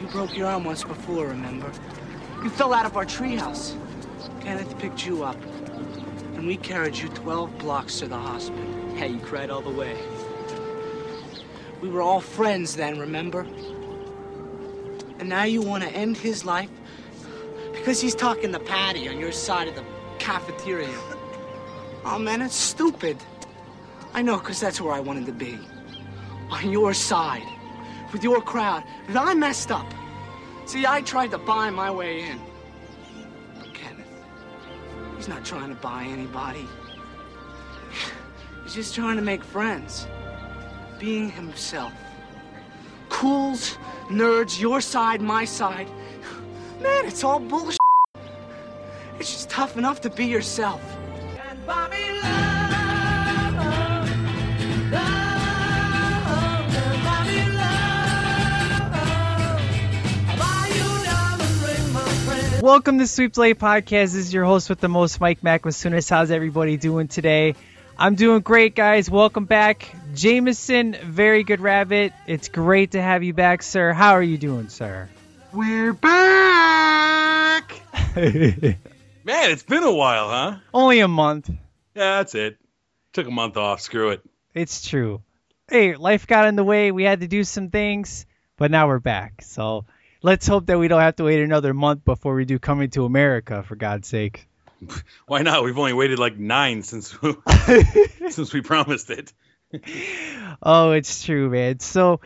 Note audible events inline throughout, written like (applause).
You broke your arm once before, remember? You fell out of our treehouse. Kenneth picked you up, and we carried you 12 blocks to the hospital. Hey, you cried all the way. We were all friends then, remember? And now you want to end his life because he's talking to Patty on your side of the cafeteria. Oh, man, it's stupid. I know, because that's where I wanted to be. On your side, with your crowd. But I messed up. See, I tried to buy my way in. But Kenneth, he's not trying to buy anybody. He's just trying to make friends. Being himself. Cools, nerds, your side, my side. Man, it's all bullshit. It's just tough enough to be yourself. Welcome to Sweep Play Podcast. This is your host with the most, Mike Macmasunas. How's everybody doing today? I'm doing great, guys. Welcome back. Jameson, very good rabbit. It's great to have you back, sir. How are you doing, sir? We're back. (laughs) Man, it's been a while, huh? Only a month. Yeah, that's it. Took a month off. Screw it. It's true. Hey, life got in the way. We had to do some things, but now we're back. So let's hope that we don't have to wait another month before we do Coming to America, for God's sake. (laughs) Why not? We've only waited like nine since (laughs) (laughs) since we promised it. Oh, it's true, man. So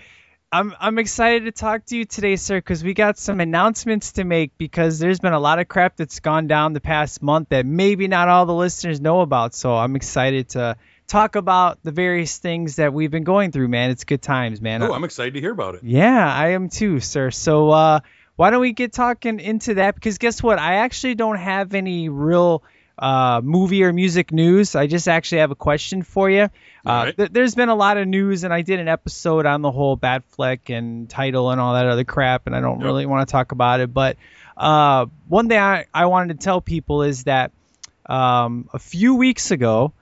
I'm I'm excited to talk to you today, sir, because we got some announcements to make because there's been a lot of crap that's gone down the past month that maybe not all the listeners know about. So I'm excited to talk about the various things that we've been going through, man. It's good times, man. Oh, I'm excited to hear about it. Yeah, I am too, sir. So uh, why don't we get talking into that? Because guess what? I actually don't have any real uh, movie or music news. I just actually have a question for you. Uh, Alright. th- there's been a lot of news, and I did an episode on the whole bad flick and title and all that other crap, and I don't Yep. really want to talk about it. But uh, one thing I, I wanted to tell people is that um, a few weeks ago,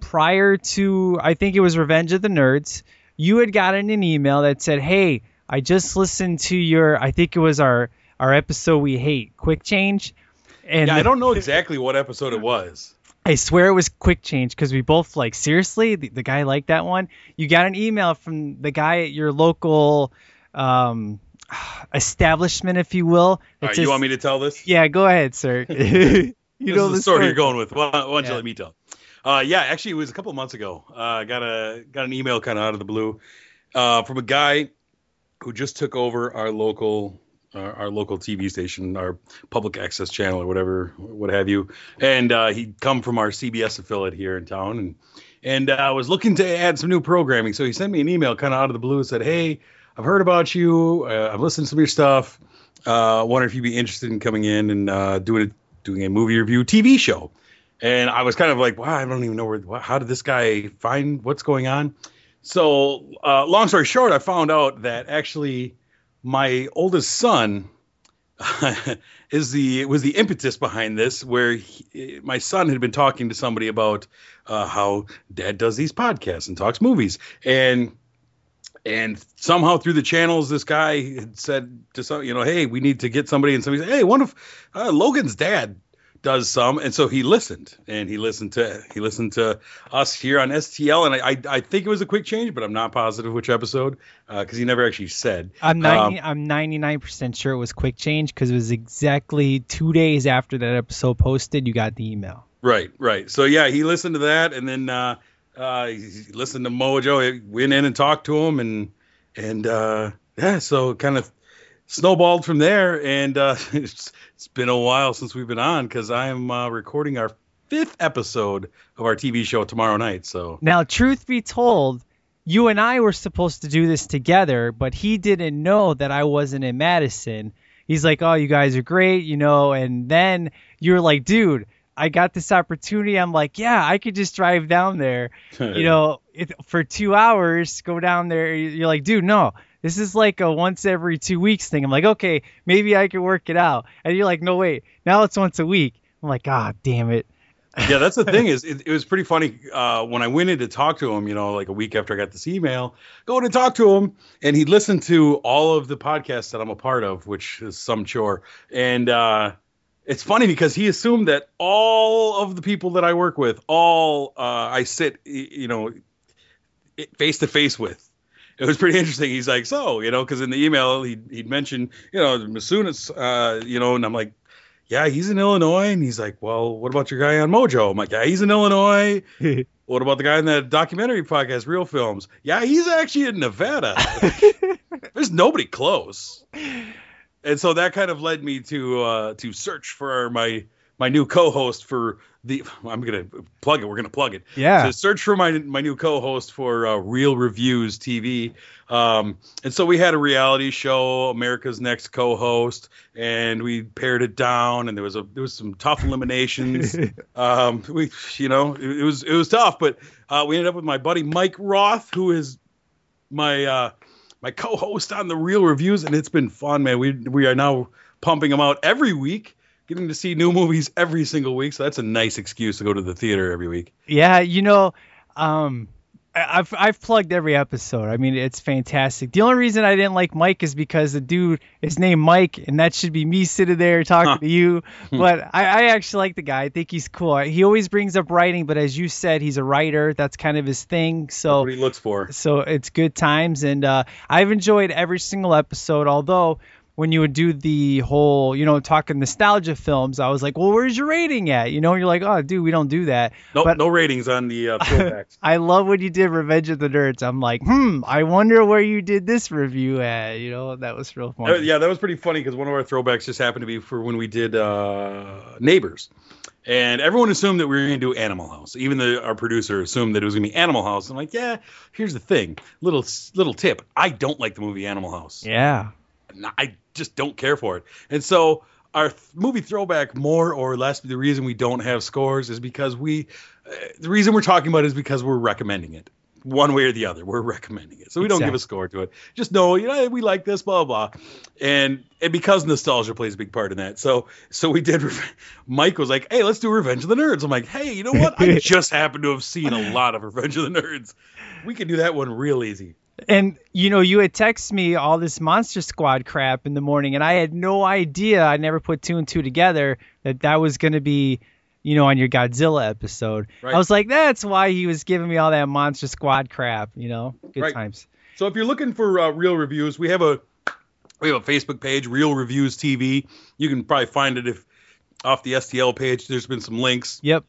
prior to I think it was Revenge of the Nerds, you had gotten an email that said, "Hey, I just listened to your I think it was our our episode we hate, Quick Change." And Yeah, I don't know exactly what episode it was. I swear it was Quick Change because we both like seriously the, the guy liked that one. You got an email from the guy at your local um, (sighs) establishment, if you will. Right, says- you want me to tell this? Yeah, go ahead, sir. (laughs) you this know is the story story. you're going with. Why, why don't Yeah. you let me tell? Uh, yeah, actually, it was a couple months ago. Uh, I got a got an email kind of out of the blue uh, from a guy who just took over our local our, our local TV station, our public access channel or whatever, what have you. And uh, he'd come from our CBS affiliate here in town, and and uh, was looking to add some new programming. So he sent me an email kind of out of the blue and said, "Hey, I've heard about you. Uh, I've listened to some of your stuff. Uh, wonder if you'd be interested in coming in and uh, doing a doing a movie review TV show." And I was kind of like, "Wow, I don't even know where. How did this guy find what's going on?" So, uh, long story short, I found out that actually my oldest son (laughs) is the was the impetus behind this. Where he, my son had been talking to somebody about uh, how dad does these podcasts and talks movies, and and somehow through the channels, this guy had said to some, you know, hey, we need to get somebody, and somebody said, hey, one of uh, Logan's dad does some, and so he listened, and he listened to he listened to us here on STL, and I I, I think it was a quick change, but I'm not positive which episode because he never actually said. I'm Um, I'm 99% sure it was Quick Change because it was exactly two days after that episode posted. You got the email. Right, right. So yeah, he listened to that, and then uh, uh, he he listened to Mojo. He went in and talked to him, and and uh, yeah, so kind of snowballed from there. And uh, (laughs) it's, it's been a while since we've been on because I am uh, recording our fifth episode of our TV show tomorrow night. So Now, truth be told, you and I were supposed to do this together, but he didn't know that I wasn't in Madison. He's like, "Oh, you guys are great," you know, and then you were like, "Dude, I got this opportunity." I'm like, "Yeah, I could just drive down there, (laughs) you know, it, for two hours, go down there." You're like, "Dude, no." This is like a once every two weeks thing. I'm like, okay, maybe I can work it out. And you're like, no, wait, now it's once a week. I'm like, ah, damn it. yeah, that's the thing (laughs) is it, it was pretty funny uh, when I went in to talk to him. You know, like a week after I got this email, going to talk to him, and he listened to all of the podcasts that I'm a part of, which is some chore. And uh, it's funny because he assumed that all of the people that I work with, all uh, I sit, you know, face to face with. It was pretty interesting. He's like, so, you know, because in the email he he'd mentioned, you know, Masunas, uh, you know, and I'm like, yeah, he's in Illinois. And he's like, well, what about your guy on Mojo? I'm like, yeah, he's in Illinois. (laughs) what about the guy in that documentary podcast, Real Films? Yeah, he's actually in Nevada. (laughs) There's nobody close. And so that kind of led me to uh, to search for my my new co-host for the (laughs) I'm gonna plug it. We're gonna plug it. Yeah. So search for my my new co-host for uh, Real Reviews TV. Um, and so we had a reality show, America's Next Co-host, and we pared it down, and there was a there was some tough eliminations. (laughs) um, we you know it, it, was it was tough, but uh, we ended up with my buddy Mike Roth, who is my uh, my co-host on the Real Reviews, and it's been fun, man. We we are now pumping them out every week getting to see new movies every single week. So that's a nice excuse to go to the theater every week. Yeah, you know, um, I've I've plugged every episode. I mean, it's fantastic. The only reason I didn't like Mike is because the dude is named Mike, and that should be me sitting there talking huh. to you. But I, I actually like the guy. I think he's cool. He always brings up writing, but as you said, he's a writer. That's kind of his thing. So That's what he looks for. So it's good times, and uh, I've enjoyed every single episode. Although when you would do the whole, you know, talking nostalgia films, I was like, well, where's your rating at? You know, you're like, oh, dude, we don't do that. Nope, but no ratings on the uh, (laughs) throwbacks. I love when you did Revenge of the Nerds. I'm like, hmm, I wonder where you did this review at. You know, that was real fun. Uh, yeah, that was pretty funny because one of our throwbacks just happened to be for when we did uh, Neighbors. And everyone assumed that we were going to do Animal House. Even the, our producer assumed that it was going to be Animal House. I'm like, yeah. Here's the thing, little little tip. I don't like the movie Animal House. Yeah. I just don't care for it. And so our th- movie throwback, more or less, the reason we don't have scores is because we, uh, the reason we're talking about it is because we're recommending it. One way or the other, we're recommending it, so we don't give a score to it. Just know, you know, we like this, blah blah, and and because nostalgia plays a big part in that. So so we did. Mike was like, "Hey, let's do Revenge of the Nerds." I'm like, "Hey, you know what? I (laughs) just happen to have seen a lot of Revenge of the Nerds. We can do that one real easy." And you know, you had texted me all this Monster Squad crap in the morning, and I had no idea. I never put two and two together that that was going to be, you know, on your Godzilla episode. Right. I was like, that's why he was giving me all that Monster Squad crap. You know, good right. times. So if you're looking for uh, real reviews, we have a we have a Facebook page, Real Reviews TV. You can probably find it if off the STL page. There's been some links. Yep.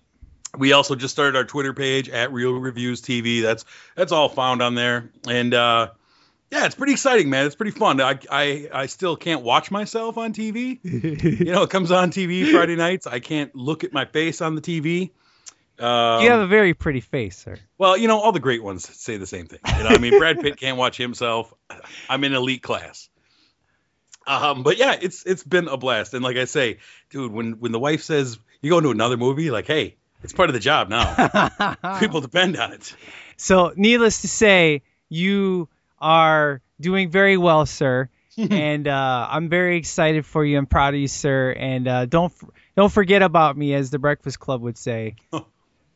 We also just started our Twitter page at Real Reviews TV. That's that's all found on there, and uh, yeah, it's pretty exciting, man. It's pretty fun. I I, I still can't watch myself on TV. (laughs) you know, it comes on TV Friday nights. I can't look at my face on the TV. Um, you have a very pretty face, sir. Well, you know, all the great ones say the same thing. You know, I mean, Brad Pitt can't watch himself. I'm in elite class. Um, but yeah, it's it's been a blast. And like I say, dude, when when the wife says you go into another movie, like, hey, it's part of the job now. (laughs) People depend on it. So, needless to say, you are doing very well, sir. (laughs) and uh, I'm very excited for you. I'm proud of you, sir. And uh, don't don't forget about me, as the Breakfast Club would say. (laughs)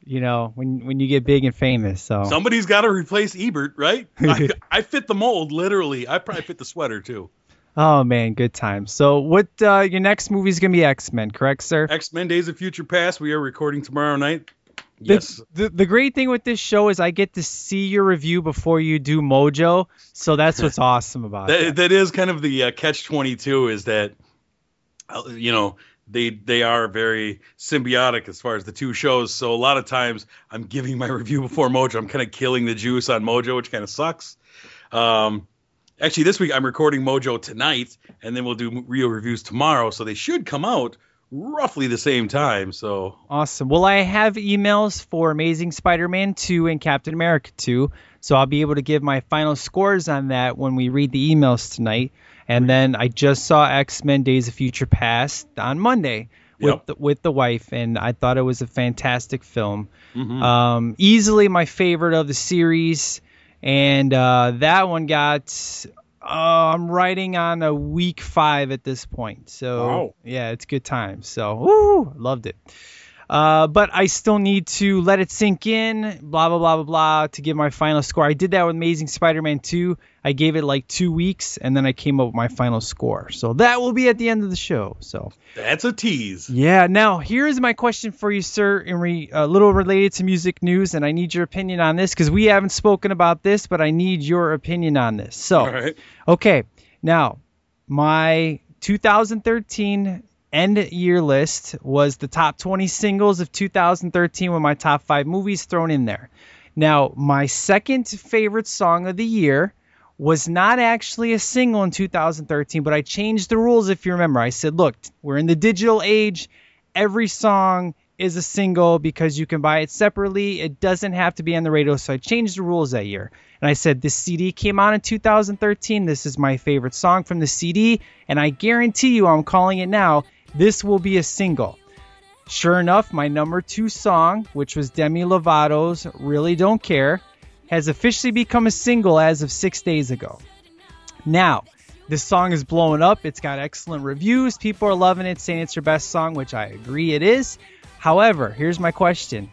you know, when when you get big and famous. So somebody's got to replace Ebert, right? I, I, fit the mold, literally. I probably fit the sweater too. Oh man, good times. So, what uh, your next movie is gonna be X Men, correct, sir? X Men: Days of Future Past. We are recording tomorrow night. Yes. The, the, the great thing with this show is I get to see your review before you do Mojo, so that's what's (laughs) awesome about that, it. That is kind of the uh, catch twenty two is that uh, you know they they are very symbiotic as far as the two shows. So a lot of times I'm giving my (laughs) review before Mojo. I'm kind of killing the juice on Mojo, which kind of sucks. Um, actually this week I'm recording Mojo tonight, and then we'll do real reviews tomorrow. So they should come out roughly the same time. So awesome. Well, I have emails for Amazing Spider-Man 2 and Captain America 2, so I'll be able to give my final scores on that when we read the emails tonight. And then I just saw X-Men: Days of Future Past on Monday with yep. the, with the wife, and I thought it was a fantastic film. Mm-hmm. Um, easily my favorite of the series and uh, that one got. Uh, I'm writing on a week five at this point, so wow. yeah, it's good time. So, woo, loved it. Uh, but I still need to let it sink in, blah, blah, blah, blah, blah, to give my final score. I did that with Amazing Spider Man 2. I gave it like two weeks, and then I came up with my final score. So that will be at the end of the show. So That's a tease. yeah, now here is my question for you, sir, in re, a little related to music news, and I need your opinion on this because we haven't spoken about this, but I need your opinion on this. So, All right. okay, now my 2013 end year list was the top 20 singles of 2013 with my top five movies thrown in there. Now, my second favorite song of the year was not actually a single in 2013, but I changed the rules if you remember. I said, look, we're in the digital age. Every song is a single because you can buy it separately. It doesn't have to be on the radio. So I changed the rules that year. And I said, this CD came out in 2013. This is my favorite song from the CD. And I guarantee you, I'm calling it now, this will be a single. Sure enough, my number two song, which was Demi Lovato's Really Don't Care, has officially become a single as of six days ago. Now, this song is blowing up. It's got excellent reviews. People are loving it, saying it's their best song, which I agree it is. However, here's my question.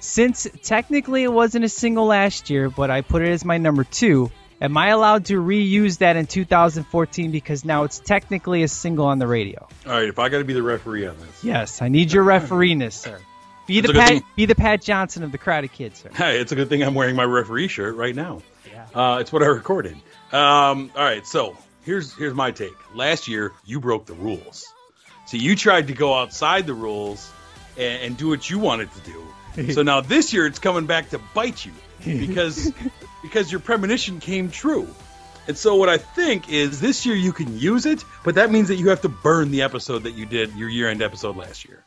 Since technically it wasn't a single last year, but I put it as my number two, am I allowed to reuse that in 2014 because now it's technically a single on the radio? All right. If I got to be the referee on this, Yes, I need your refereeness, sir. Be the Pat, be the Pat Johnson of the Karate Kid, sir. hey, it's a good thing I'm wearing my referee shirt right now. Yeah. Uh, it's what I recorded. Um, all right. So here's here's my take. Last year you broke the rules. So you tried to go outside the rules and, and do what you wanted to do. (laughs) so now this year it's coming back to bite you because because your premonition came true. And so what I think is this year you can use it, but that means that you have to burn the episode that you did your year-end episode last year.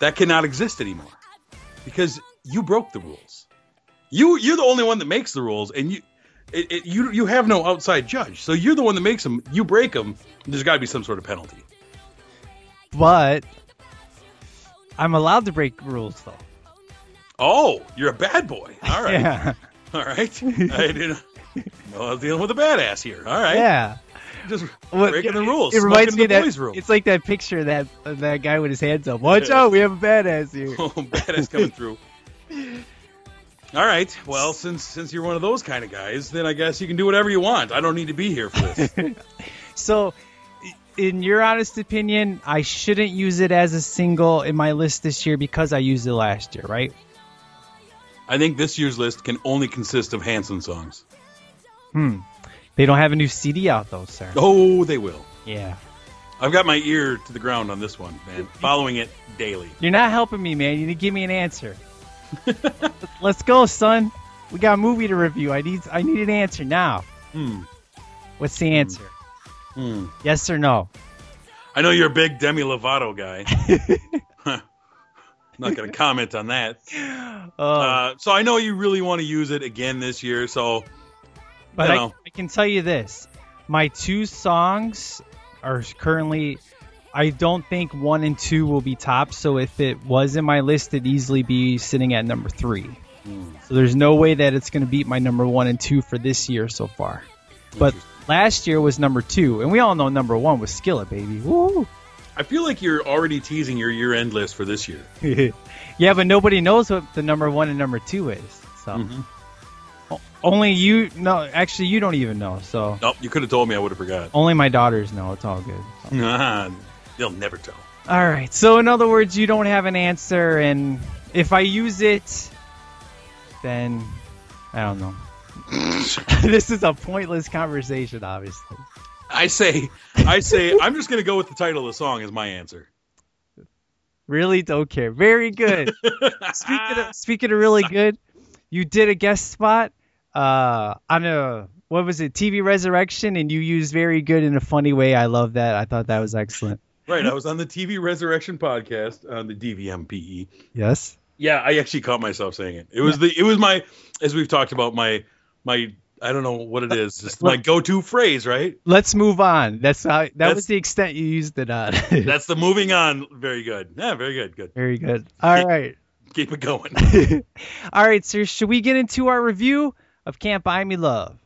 That cannot exist anymore because you broke the rules. You you're the only one that makes the rules, and you it, it, you you have no outside judge. So you're the one that makes them. You break them. There's got to be some sort of penalty. But I'm allowed to break rules, though. Oh, you're a bad boy. (laughs) All right, Yeah. all right. I didn't. Well, I was dealing with a badass here. All right, Yeah. just Well, breaking the rules. It reminds me in of the boys' that it's like that picture of that that guy with his hands up. Watch out, we have a badass here. (laughs) Oh, badass coming through. (laughs) All right. Well, since since you're one of those kind of guys, then I guess you can do whatever you want. I don't need to be here for this. So, in your honest opinion, I shouldn't use it as a single in my list this year because I used it last year, right? I think this year's list can only consist of Hanson songs. Hmm. They don't have a new CD out though, sir. Oh, they will. Yeah. I've got my ear to the ground on this one, man. Following it daily. You're not helping me, man. You need to give me an answer. (laughs) Let's go, son. We got a movie to review. I need I need an answer now. Hmm. What's the answer? Hmm. Yes or no? I know you're a big Demi Lovato guy. (laughs) Not going to comment on that. (laughs) Oh, Uh, so I know you really want to use it again this year. So but I. I can tell you this: my two songs are currently. I don't think one and two will be top. So if it was in my list, it'd easily be sitting at number three. Hmm. So there's no way that it's going to beat my number one and two for this year so far. But last year was number two, and we all know number one was Skillet, baby. Woo! I feel like you're already teasing your year-end list for this year. (laughs) yeah, but nobody knows what the number one and number two is. So Mhm. Only you know. Actually, you don't even know. So Nope, you could have told me. I would have forgot. only my daughters know. It's all good. So. (laughs) Nah, they'll never tell. All right. So in other words, you don't have an answer, and if I use it, then I don't know. (laughs) this is a pointless conversation, obviously. I say, I say, I'm just going to go with the title of the song as my answer. Really don't care. Very good. (laughs) speaking of speaking of really good, you did a guest spot uh, on a what was it TV Resurrection, and you used very good in a funny way. I love that. I thought that was excellent. Right, I was on the TV Resurrection podcast on the DVMPE. Yes. Yeah, I actually caught myself saying it. It was the it was my as we've talked about my my I don't know what it is. It's my go-to phrase, right? Let's move on. That's how. That That's- was the extent you used it on. (laughs) That's the moving on. Very good. Yeah, very good. Good. very good. All right. Keep it going. (laughs) All right, sir. Should we get into our review of Can't Buy Me Love?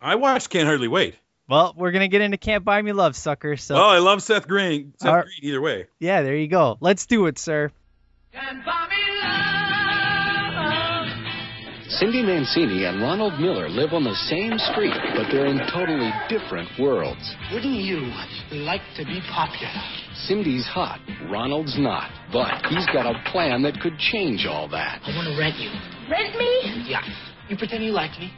I watched Can't Hardly Wait. Well, we're gonna get into Can't Buy Me Love, sucker. So Oh, I love Seth Green. Seth All right. Green either way. yeah, there you go. Let's do it, sir. Cindy Mancini and Ronald Miller live on the same street, but they're in totally different worlds. Wouldn't you like to be popular? Cindy's hot, Ronald's not. But he's got a plan that could change all that. I want to rent you. Rent me? Yeah. You pretend you like me,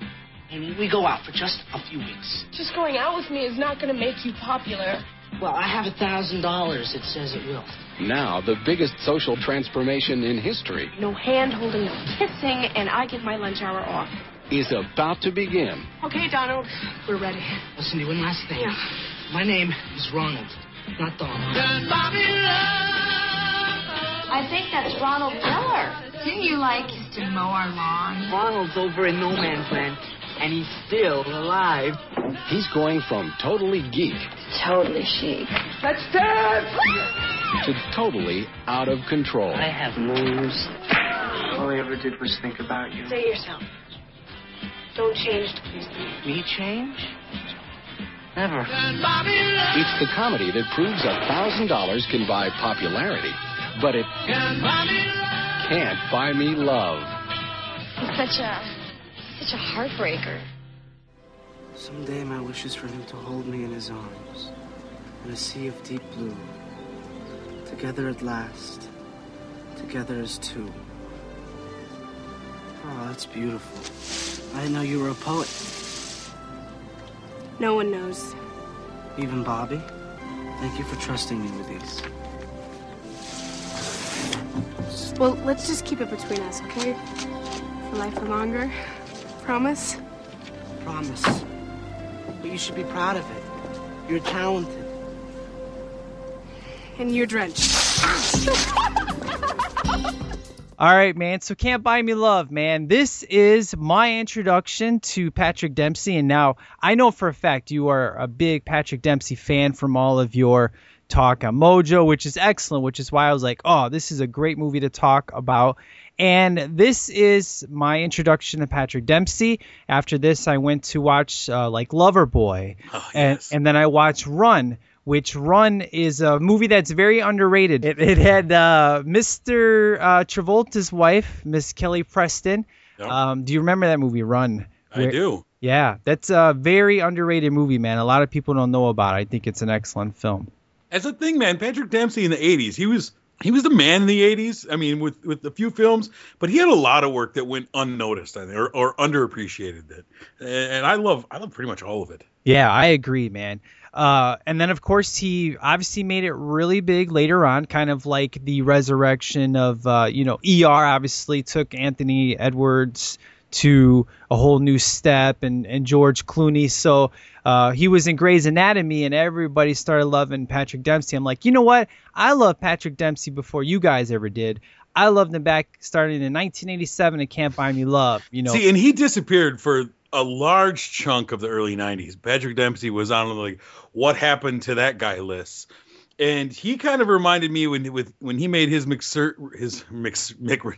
and we go out for just a few weeks. Just going out with me is not going to make you popular. Well, I have a thousand dollars. It says it will. Now, the biggest social transformation in history No hand holding, no kissing, and I get my lunch hour off. is about to begin. Okay, Donald, we're ready. Oh, Cindy, one last thing. Yeah. My name is Ronald, not Donald. I think that's Ronald Miller. Didn't you like to mow our lawn? Ronald's over in no man's land, and he's still alive. He's going from totally geek Totally chic. Let's dance! to totally out of control. I have moves. All I ever did was think about you. Say yourself. Don't change to please me. Me change? Never. It's the comedy that proves a thousand dollars can buy popularity, but it can't buy me love. He's such a such a heartbreaker. Someday my wish is for him to hold me in his arms in a sea of deep blue. Together at last. Together as two. Oh, that's beautiful. I didn't know you were a poet. No one knows. Even Bobby? Thank you for trusting me with these. Well, let's just keep it between us, okay? For life or longer. Promise? Promise. But you should be proud of it. You're talented. And you're drenched. (laughs) All right, man. So can't buy me love, man. This is my introduction to Patrick Dempsey, and now I know for a fact you are a big Patrick Dempsey fan from all of your talk on Mojo, which is excellent. Which is why I was like, oh, this is a great movie to talk about. And this is my introduction to Patrick Dempsey. After this, I went to watch uh, like Loverboy, Oh, and yes. and then I watched Run, which Run is a movie that's very underrated. It, it had uh, Mr. Uh, Travolta's wife, Miss Kelly Preston. Yep. Um, do you remember that movie, Run? I do. Yeah, that's a very underrated movie, man. A lot of people don't know about it. I think it's an excellent film. As a thing, man, Patrick Dempsey in the '80s, he was he was the man in the '80s. I mean, with with a few films, but he had a lot of work that went unnoticed, I think, or, or underappreciated. That, and I love I love pretty much all of it. Yeah, I agree, man. Uh, and then, of course, he obviously made it really big later on, kind of like the resurrection of, uh, you know, ER obviously took Anthony Edwards to a whole new step and, and George Clooney. So uh, he was in Grey's Anatomy and everybody started loving Patrick Dempsey. I'm like, you know what? I love Patrick Dempsey before you guys ever did. I loved him back starting in 1987 and Can't Buy Me Love. You know, See, and he disappeared for a large chunk of the early '90s. Patrick Dempsey was on the, like what happened to that guy list, and he kind of reminded me when with when he made his mixer his mix Mick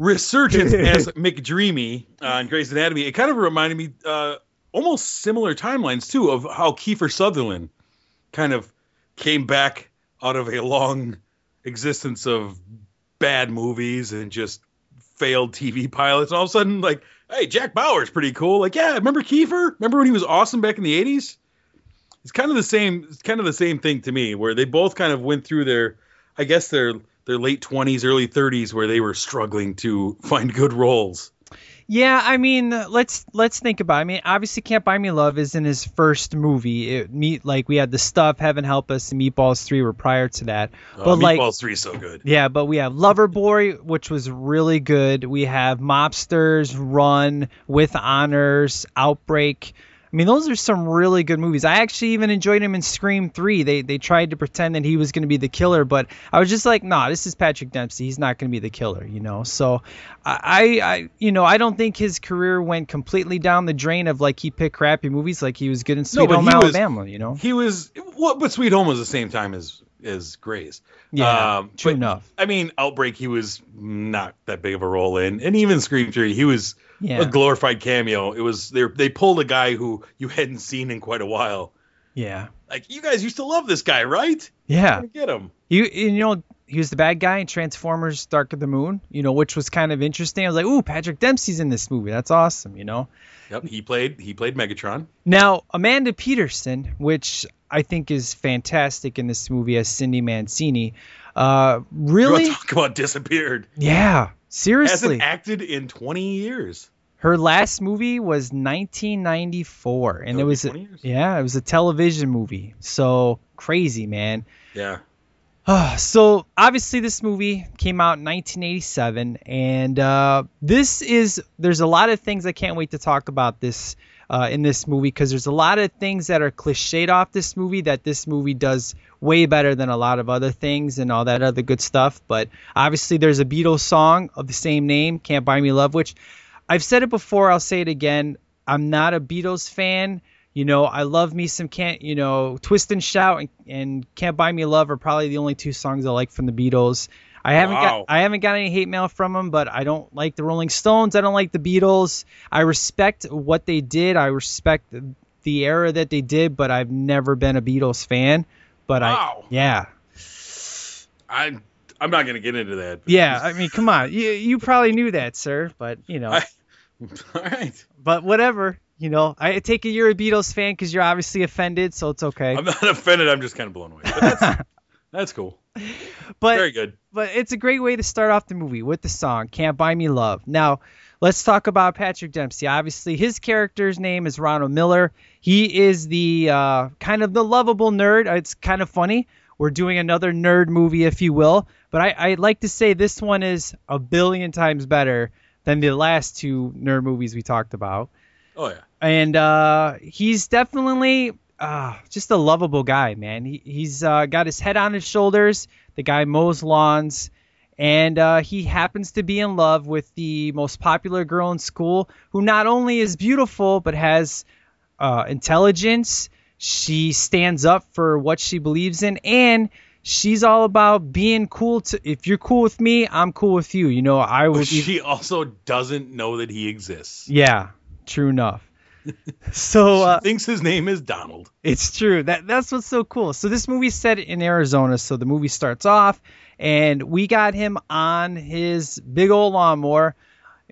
resurgence (laughs) as McDreamy on Grey's Anatomy. It kind of reminded me uh, almost similar timelines too of how Kiefer Sutherland kind of came back out of a long existence of bad movies and just failed TV pilots. And all of a sudden, like, hey, Jack Bauer's pretty cool. Like, yeah, remember Kiefer? Remember when he was awesome back in the '80s? It's kind of the same. It's kind of the same thing to me, where they both kind of went through their, I guess their their late 20s, early 30s, where they were struggling to find good roles. Yeah, I mean, let's let's think about. It. I mean, obviously, Can't Buy Me Love is in his first movie. It, meet like we had the stuff, Heaven Help Us, and Meatballs Three were prior to that. Uh, but like, Meatballs 3 is so good. yeah, but we have Loverboy, which was really good. We have Mobsters, Run, With Honors, Outbreak. I mean, those are some really good movies. I actually even enjoyed him in Scream 3. They they tried to pretend that he was going to be the killer, but I was just like, nah, this is Patrick Dempsey. He's not going to be the killer, you know. So I, I, you know, I don't think his career went completely down the drain of like he picked crappy movies. Like he was good in Sweet but Home he was- Alabama, you know. He was what? But Sweet Home was the same time as as Grey's. Yeah, Um, true but, enough. I mean, Outbreak, he was not that big of a role in, and even Scream Three, he was Yeah. a glorified cameo. It was they they pulled a guy who you hadn't seen in quite a while. Yeah, Like you guys used to love this guy, right? yeah. Get him. You you know he was the bad guy in Transformers: Dark of the Moon. You know, which was kind of interesting. I was like, ooh, Patrick Dempsey's in this movie. That's awesome. You know. Yep, he played he played Megatron. Now Amanda Peterson, which I think is fantastic in this movie as Cindy Mancini. Uh, really? talk about disappeared. Yeah. Seriously. Hasn't acted in 20 years. Her last movie was 1994, and it was a, yeah, it was a television movie. So crazy, man. Yeah. so obviously this movie came out in 1987, and uh, this is there's a lot of things I can't wait to talk about this uh, in this movie because there's a lot of things that are cliched off this movie that this movie does way better than a lot of other things and all that other good stuff. But obviously there's a Beatles song of the same name, "Can't Buy Me Love," which I've said it before. I'll say it again. I'm not a Beatles fan. You know, I love me some can't, you know, Twist and Shout and, and Can't Buy Me Love are probably the only two songs I like from the Beatles. I haven't Wow. got I haven't got any hate mail from them, but I don't like the Rolling Stones. I don't like the Beatles. I respect what they did. I respect the era that they did, but I've never been a Beatles fan. But Wow. I yeah. I I'm not gonna get into that. Yeah, I mean, come on. You you probably knew that, sir, but you know. I- (laughs) All right. but whatever. You know, I take it you're a Beatles fan because you're obviously offended, so it's okay. I'm not (laughs) offended. I'm just kind of blown away. But that's (laughs) that's cool. (laughs) but Very good. but it's a great way to start off the movie with the song "Can't Buy Me Love." Now, let's talk about Patrick Dempsey. Obviously, his character's name is Ronald Miller. He is the uh, kind of the lovable nerd. It's kind of funny. We're doing another nerd movie, if you will. But I, I'd like to say this one is a billion times better than the last two nerd movies we talked about. Oh yeah. and uh, he's definitely uh, just a lovable guy, man. He, he's uh, got his head on his shoulders. The guy mows lawns, and uh, he happens to be in love with the most popular girl in school, who not only is beautiful but has uh, intelligence. She stands up for what she believes in, and she's all about being cool. To if you're cool with me, I'm cool with you. You know, I would. she also doesn't know that he exists. yeah, true enough. So uh, thinks his name is Donald. It's true. That that's what's so cool. So this movie's set in Arizona. So the movie starts off, and we got him on his big old lawnmower,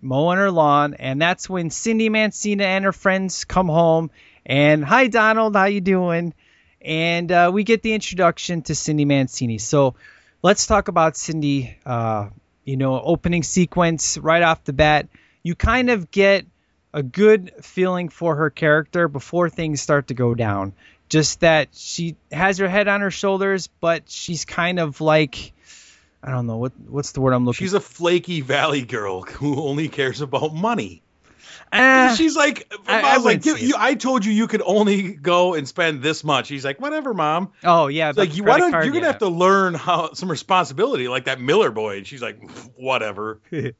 mowing her lawn, and that's when Cindy Mancini and her friends come home. And hi, Donald, how you doing? And uh, we get the introduction to Cindy Mancini. So let's talk about Cindy. Uh, you know, opening sequence right off the bat. You kind of get a good feeling for her character before things start to go down. Just that she has her head on her shoulders, but she's kind of like I don't know what what's the word I'm looking. She's a flaky valley girl (laughs) who only cares about money. Ah, She's like, I- I, I was like, "You- you- I told you you could only go and spend this much. He's like, whatever, mom. oh yeah, like, you, why don't card, you're gonna yeah. have to learn how some responsibility, like that Miller boy. And she's like, whatever. (laughs)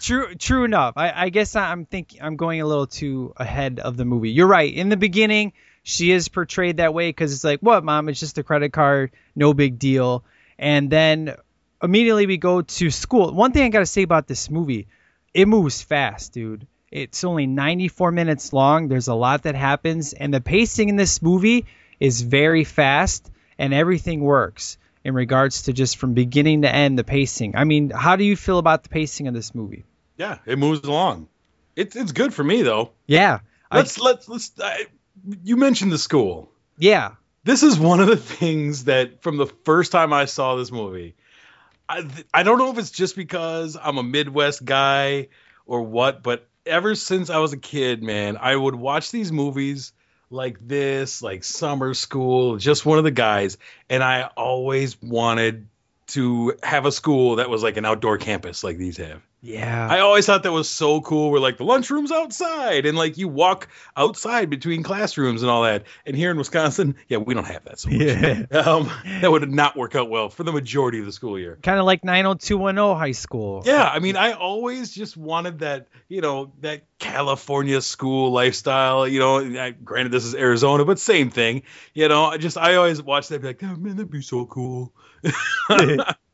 True, true enough. I, I guess I'm thinking I'm going a little too ahead of the movie. You're right. In the beginning, she is portrayed that way because it's like, what, mom? It's just a credit card, no big deal. And then immediately we go to school. One thing I gotta say about this movie, it moves fast, dude. It's only 94 minutes long. There's a lot that happens, and the pacing in this movie is very fast, and everything works in regards to just from beginning to end the pacing. I mean, how do you feel about the pacing of this movie? Yeah, it moves along. It's it's good for me though. Yeah. Let's let's let's. I, you mentioned the school. yeah. This is one of the things that from the first time I saw this movie, I I don't know if it's just because I'm a Midwest guy or what, but ever since I was a kid, man, I would watch these movies like this, like summer school, just one of the guys, and I always wanted to have a school that was like an outdoor campus like these have. Yeah. I always thought that was so cool. We're like the lunchroom's outside, and like you walk outside between classrooms and all that. And here in Wisconsin, yeah, we don't have that so much. Yeah. (laughs) Um, that would not work out well for the majority of the school year. kind of like 90210 high school. Yeah, I mean, I always just wanted that, you know, that California school lifestyle. You know, I, granted this is Arizona, but same thing. You know, I just I always watched that, be like, oh man, that'd be so cool. (laughs) (laughs)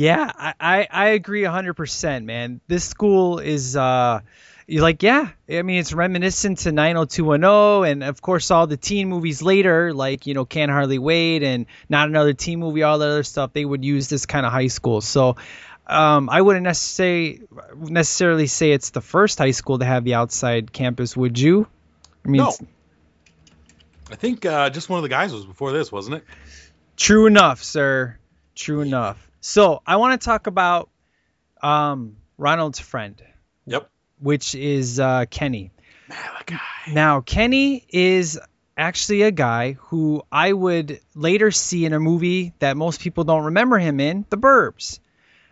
Yeah, I, I, I agree 100%, man. This school is, uh, you're like, yeah. I mean, it's reminiscent to 90210, and of course all the teen movies later, like you know, Can't Hardly Wait and Not Another Teen Movie, all that other stuff. They would use this kind of high school. So um, I wouldn't necessarily necessarily say it's the first high school to have the outside campus. Would you? I mean, No. I think uh, just one of the guys was before this, wasn't it? True enough, sir. True enough. So I want to talk about um, Ronald's friend, Yep. which is uh, Kenny. Malachi. Now, Kenny is actually a guy who I would later see in a movie that most people don't remember him in, The Burbs.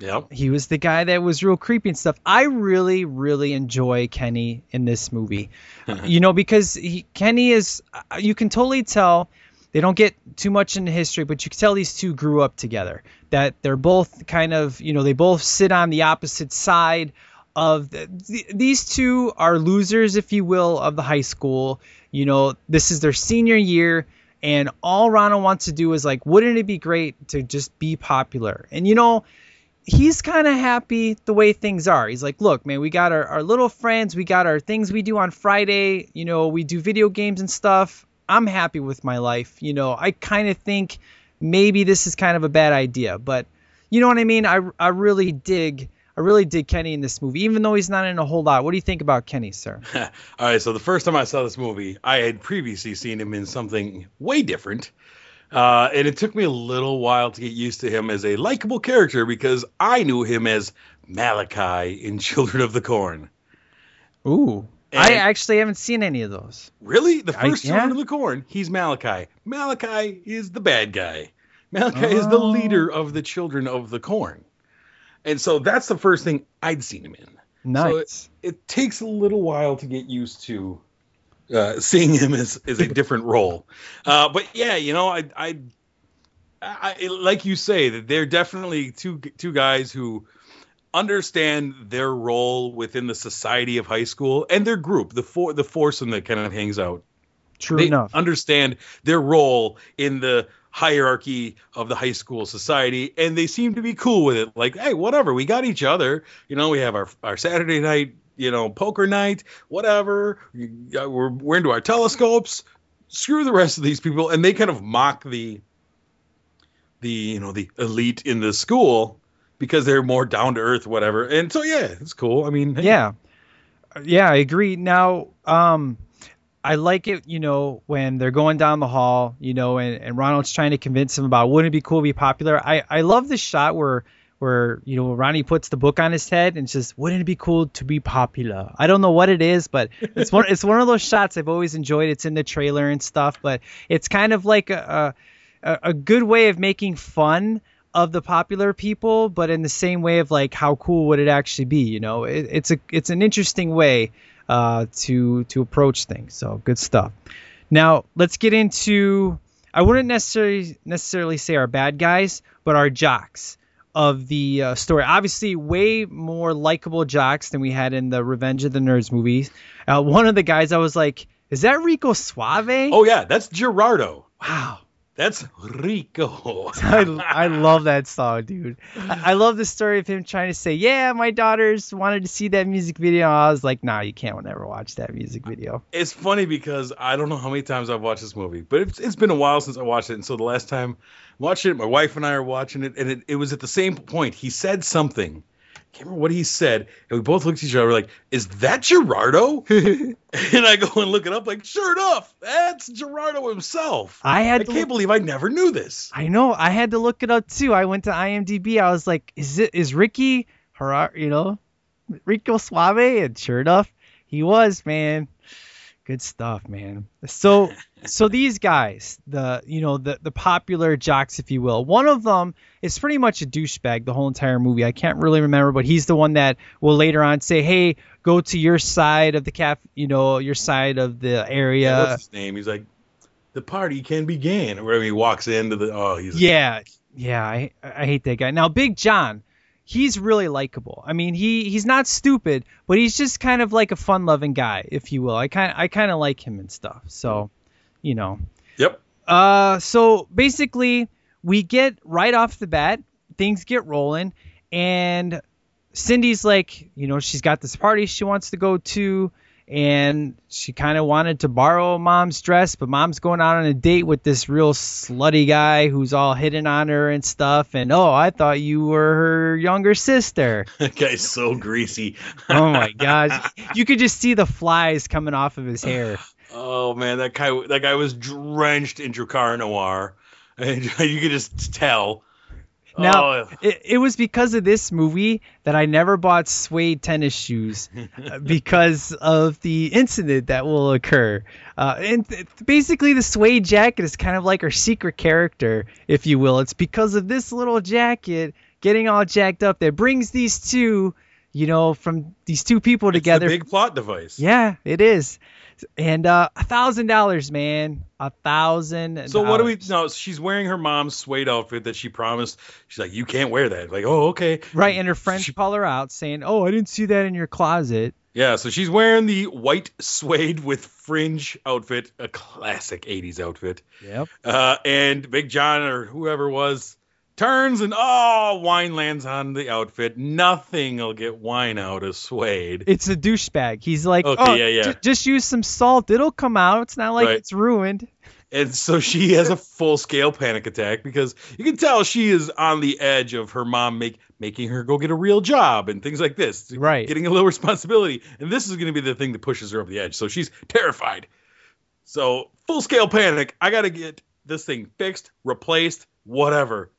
Yep. He was the guy that was real creepy and stuff. I really, really enjoy Kenny in this movie. (laughs) you know, because he, Kenny is, uh, you can totally tell they don't get too much into history, but you can tell these two grew up together. That they're both kind of, you know, they both sit on the opposite side of the, th- these two are losers, if you will, of the high school. You know, this is their senior year, and all Ronald wants to do is like, wouldn't it be great to just be popular? And you know, he's kind of happy the way things are. He's like, look, man, we got our, our little friends, we got our things we do on Friday, you know, we do video games and stuff. I'm happy with my life. You know, I kind of think maybe this is kind of a bad idea, but you know what I mean? I, I really dig. I really dig Kenny in this movie, even though he's not in a whole lot. What do you think about Kenny, sir? (laughs) All right, so the first time I saw this movie, I had previously seen him in something way different. Uh, and it took me a little while to get used to him as a likable character because I knew him as Malachi in (laughs) Children of the Corn. Ooh, And- I actually haven't seen any of those. Really? The I- first yeah. Children of the Corn, he's Malachi. Malachi is the bad guy. Malachi is the Oh. leader of the Children of the Corn. And so that's the first thing I'd seen him in. Nice. it takes a little while to get used to uh, seeing him as, as a (laughs) different role. Uh, but yeah, you know, I, I, I, like you say that they're definitely two two guys who understand their role within the society of high school and their group, the four the foursome that kind of hangs out. True they enough. understand their role in the hierarchy of the high school society and they seem to be cool with it. Like hey whatever we got each other. You know we have our our saturday night you know poker night whatever. We're, we're into our telescopes. Screw the rest of these people. And they kind of mock the the you know the elite in the school because they're more down to earth whatever and so yeah it's cool i mean hey, Yeah. Yeah, I agree. Now, um, I like it, you know, when they're going down the hall, you know, and, and Ronald's trying to convince him about wouldn't it be cool to be popular. I, I love this shot where where, you know, Ronnie puts the book on his head and says, Wouldn't it be cool to be popular? I don't know what it is, but it's one it's one of those shots I've always enjoyed. It's in the trailer and stuff, but it's kind of like a a, a good way of making fun of the popular people, but in the same way of like how cool would it actually be? You know, it, it's a it's an interesting way uh, to to approach things. So good stuff. Now let's get into. I wouldn't necessarily necessarily say our bad guys, but our jocks of the uh, story. Obviously, way more likable jocks than we had in the Revenge of the Nerds movies. Uh, one of the guys, I was like, "Is that Rico Suave?" oh yeah that's gerardo wow. That's rico (laughs) I, I love that song, dude. I, I love the story of him trying to say, "Yeah, my daughters wanted to see that music video." I was like, "Nah, you can't never watch that music video." it's funny because I don't know how many times I've watched this movie, but it's, it's been a while since I watched it. And so the last time I watched it, my wife and I are watching it, and it, it was at the same point. He said something. I can't remember what he said, and we both looked at each other we're like, "Is that Gerardo?" (laughs) and I go and look it up, like, sure enough, that's Gerardo himself. I I had to can't believe I never knew this. I know. I had to look it up too. I went to IMDb. I was like, "Is it is Ricky Harar? You know, Rico Suave?" And sure enough, he was. Man, good stuff, man. So, so these guys, the you know the the popular jocks, if you will. One of them is pretty much a douchebag the whole entire movie. I can't really remember, but he's the one that will later on say, "Hey, go to your side of the cap. You know, your side of the area." Yeah, what's his name? He's like, the party can begin. Or wherever he walks into the, oh, he's Yeah, yeah, I I hate that guy. Now Big John, he's really likable. I mean, he he's not stupid, but he's just kind of like a fun-loving guy, if you will. I kind I kind of like him and stuff. So, you know. Yep. Uh so basically we get right off the bat, things get rolling and Cindy's like, you know, she's got this party she wants to go to, and she kind of wanted to borrow mom's dress, but mom's going out on a date with this real slutty guy who's all hitting on her and stuff. And oh, I thought you were her younger sister. (laughs) That guy's so greasy. (laughs) Oh my gosh, (laughs) you could just see the flies coming off of his hair. Oh man, that guy that guy was drenched in Drakkar Noir, and you could just tell. Now, Oh, it, it was because of this movie that I never bought suede tennis shoes uh, (laughs) because of the incident that will occur. Uh, and th- basically, the suede jacket is kind of like her secret character, if you will. It's because of this little jacket getting all jacked up that brings these two, you know, from these two people it's the together. big plot device. yeah, it is. And uh, a thousand dollars, man, a thousand. So what do we? No, she's wearing her mom's suede outfit that she promised. She's like, you can't wear that. Like, oh, okay. Right, and her friends She- call her out saying, "Oh, I didn't see that in your closet." Yeah, so she's wearing the white suede with fringe outfit, a classic '80s outfit. Yep. Uh, and Big John or whoever was turns and oh, wine lands on the outfit. Nothing will get wine out of suede. It's a douchebag. He's like, Okay, "Oh, yeah, yeah. ju- just use some salt. It'll come out. It's not like Right. it's ruined." And so she has a full scale panic attack because you can tell she is on the edge of her mom make, making her go get a real job and things like this. Right. Getting a little responsibility. And this is going to be the thing that pushes her over the edge. So she's terrified. So full scale panic. I got to get this thing fixed, replaced, whatever.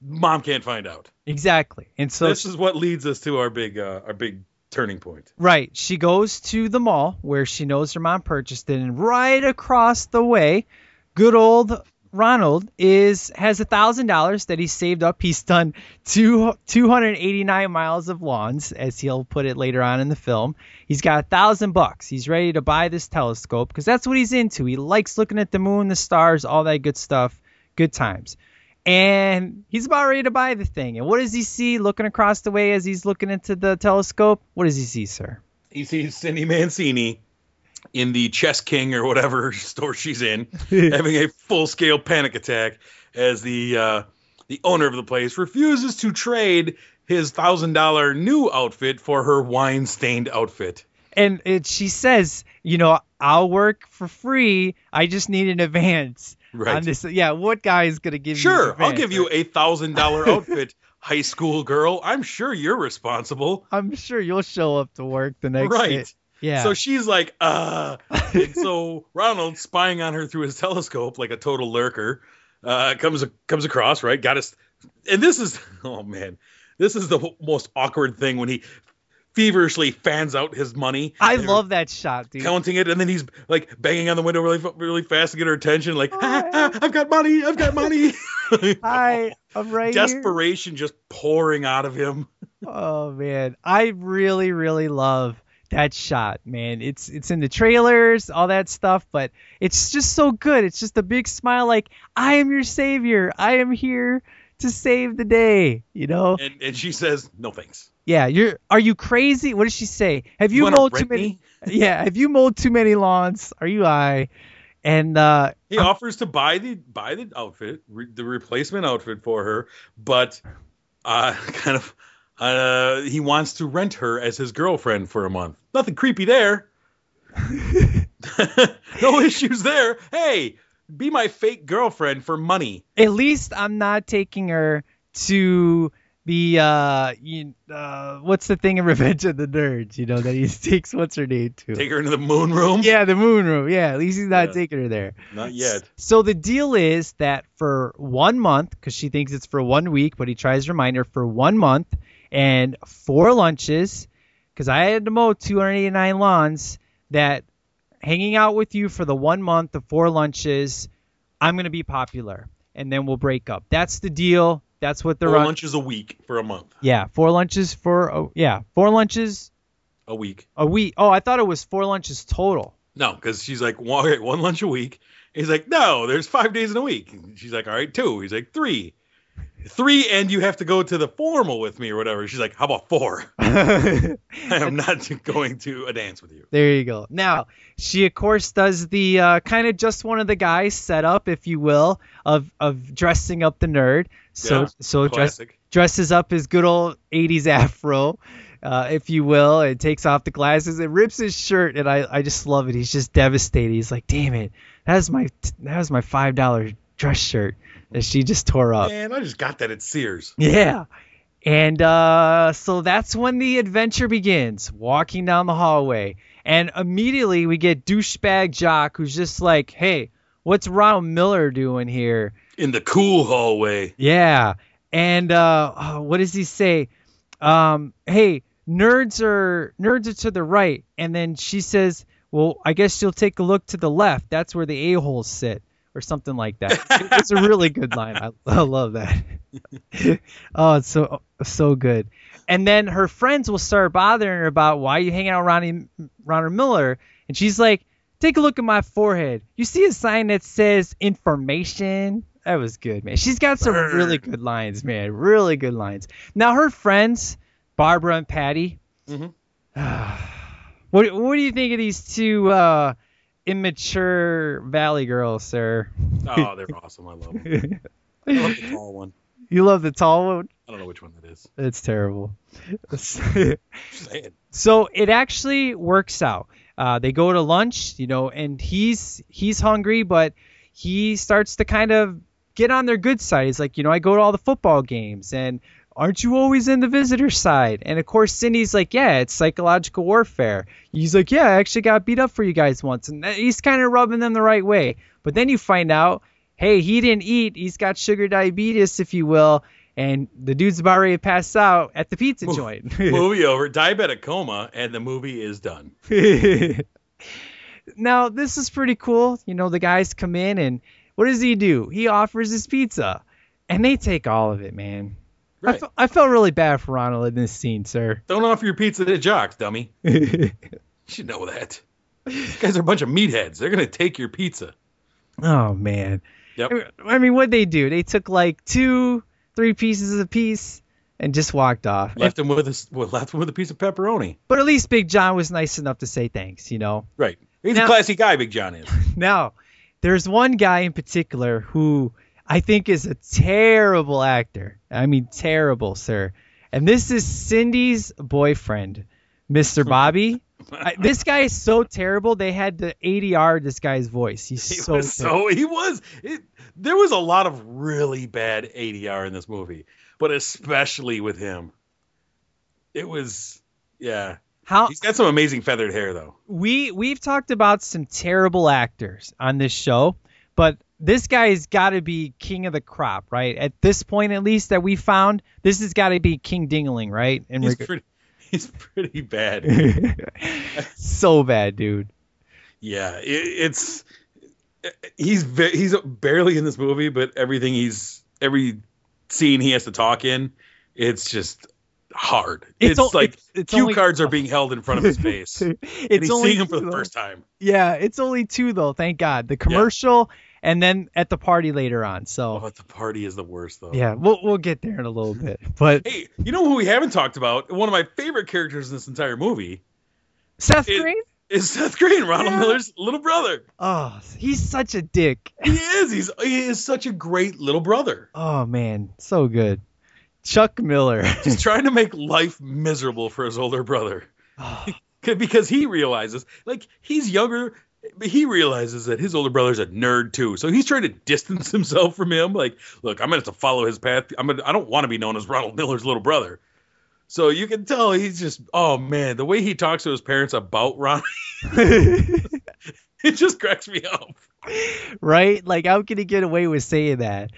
Mom can't find out. Exactly. And so this is what leads us to our big uh, our big turning point. Right. She goes to the mall where she knows her mom purchased it, and right across the way, good old Ronald is has a thousand dollars that he saved up. He's done two two hundred eighty nine miles of lawns, as he'll put it later on in the film. He's got a thousand bucks. He's ready to buy this telescope because that's what he's into. He likes looking at the moon, the stars, all that good stuff. Good times. And he's about ready to buy the thing. And what does he see looking across the way as he's looking into the telescope? What does he see, sir? He sees Cindy Mancini in the Chess King or whatever (laughs) store she's in, (laughs) having a full scale panic attack as the uh, the owner of the place refuses to trade his thousand dollar new outfit for her wine stained outfit. And it, she says, you know, I'll work for free. I just need an advance Right. on this. Yeah, what guy is gonna give you? Sure, I'll give you a thousand dollar (laughs) outfit, high school girl. I'm sure you're responsible. I'm sure you'll show up to work the next day. right. day. Yeah. So she's like, uh. (laughs) and so Ronald, spying on her through his telescope like a total lurker, uh, comes comes across right. Got us, and this is (laughs) oh man, this is the most awkward thing when he feverishly fans out his money. I love that shot, dude. counting it, and then he's like banging on the window really really fast to get her attention. Like, ah, ah, I've got money, I've got money. (laughs) (laughs) Hi, I'm right here. Desperation just pouring out of him. (laughs) Oh man, I really, really love that shot, man. It's it's in the trailers, all that stuff, but it's just so good. It's just a big smile, like I am your savior. I am here to save the day. You know? And and she says, no thanks. Yeah. You're. Are you crazy? What does she say? Have you, wanna mowed too many? me? (laughs) Yeah. Have you mowed too many lawns? Are you high? And uh, He offers to buy the buy the outfit, re, the replacement outfit for her, but uh, (laughs) kind of uh, he wants to rent her as his girlfriend for a month. Nothing creepy there. (laughs) no issues there. Hey, be my fake girlfriend for money. at least I'm not taking her to the uh, you, uh what's the thing in (laughs) Revenge of the Nerds? You know that he (laughs) takes what's her name to? Take her into the moon room. Yeah, the moon room. Yeah, at least he's not Yeah. taking her there. Not yet. So the deal is that for one month, because she thinks it's for one week, but he tries to remind her for one month and four lunches, because I had to mow 289 lawns, that hanging out with you for the one month the four lunches, I'm going to be popular. And then we'll break up. That's the deal. That's what the Four run. lunches a week for a month. Yeah, four lunches for, oh, yeah, four lunches A week. a week. Oh, I thought it was four lunches total. No, because she's like one, one lunch a week. He's like, no, there's five days in a week. She's like, all right, two. He's like, three. Three, and you have to go to the formal with me or whatever. She's like, how about four? (laughs) I am not going to a dance with you. There you go. Now, she of course does the uh, kind of just one of the guys setup, if you will, of of dressing up the nerd. So Yeah, so dress, dresses up his good old 80s afro, uh, if you will, and takes off the glasses and rips his shirt. And I, I just love it. He's just devastated. He's like, damn it, that was my that was my five dollar dress shirt that she just tore up. Man, I just got that at Sears. Yeah. And uh, so that's when the adventure begins, walking down the hallway. And immediately we get douchebag Jock, who's just like, hey, what's Ronald Miller doing here? In the cool hallway. Yeah. And uh, oh, what does he say? Um, hey, nerds are nerds are to the right. And then she says, well, I guess you'll take a look to the left. That's where the a-holes sit. Or something like that. (laughs) it's a really good line. I, I love that. (laughs) oh, it's so so good. And then her friends will start bothering her about why you hanging out with Ronnie Ronald Miller, and she's like, "Take a look at my forehead. You see a sign that says information." That was good, man. She's got some Burn. really good lines, man. Really good lines. Now her friends, Barbara and Patty. Mhm. (sighs) what what do you think of these two uh, immature Valley Girl, sir? Oh, they're (laughs) awesome. I love them. I love the tall one. You love the tall one? I don't know which one that is. It's terrible. (laughs) So it actually works out. Uh, they go to lunch, you know, and he's he's hungry, but he starts to kind of get on their good side. He's like, you know, I go to all the football games, and aren't you always in the visitor side? And of course, Cindy's like, yeah, it's psychological warfare. He's like, yeah, I actually got beat up for you guys once, and he's kind of rubbing them the right way. But then you find out, hey, he didn't eat. He's got sugar diabetes, if you will. And the dude's about ready to pass out at the pizza joint. (laughs) movie over. (laughs) Diabetic coma, and the movie is done. (laughs) now this is pretty cool. You know, the guys come in and what does he do? He offers his pizza, and they take all of it, man. I, Right. fe- I felt really bad for Ronald in this scene, sir. Don't offer your pizza to jocks, dummy. (laughs) You should know that. These guys are a bunch of meatheads. They're gonna take your pizza. oh man. Yep. I mean, what they do? They took like two, three pieces of a piece and just walked off. Left him with a well, left him with a piece of pepperoni. But at least Big John was nice enough to say thanks, you know. Right. He's Now- a classy guy, Big John is. (laughs) Now, there's one guy in particular who I think is a terrible actor. I mean, terrible, sir. And this is Cindy's boyfriend, Mr. (laughs) Bobby. I, this guy is so terrible. They had to ADR this guy's voice. He's He so was so he was. It, there was a lot of really bad ADR in this movie, but especially with him, it was yeah. how He's got some amazing feathered hair though. we we've talked about some terrible actors on this show, but this guy's got to be king of the crop, right? At this point, at least that we found, this has got to be King Dingling, right? In He's pretty. He's pretty bad. (laughs) so bad, dude. Yeah, it, it's he's he's barely in this movie, but everything he's every scene he has to talk in, it's just hard. It's It's, like it's- it's cue only- cards are being held in front of his (laughs) face, and it's he's only seeing him for the though. first time. Yeah, it's only two though. Thank God. The commercial and then at the party later on. So Oh, the party is the worst though. yeah, we'll we'll get there in a little bit. (laughs) But Hey, you know who we haven't talked about? One of my favorite characters in this entire movie Seth it- Green. is Seth Green, Ronald Yeah. Miller's little brother. Oh, he's such a dick. He is. He's he is such a great little brother. Oh man, so good. Chuck Miller. (laughs) He's trying to make life miserable for his older brother. Oh, (laughs) because he realizes like he's younger but he realizes that his older brother's a nerd too so he's trying to distance (laughs) himself from him like look i'm gonna have to follow his path i'm gonna i don't want to be known as ronald miller's little brother so you can tell he's just oh man the way he talks to his parents about ron (laughs) (laughs) it just cracks me up right? Like, how can he get away with saying that?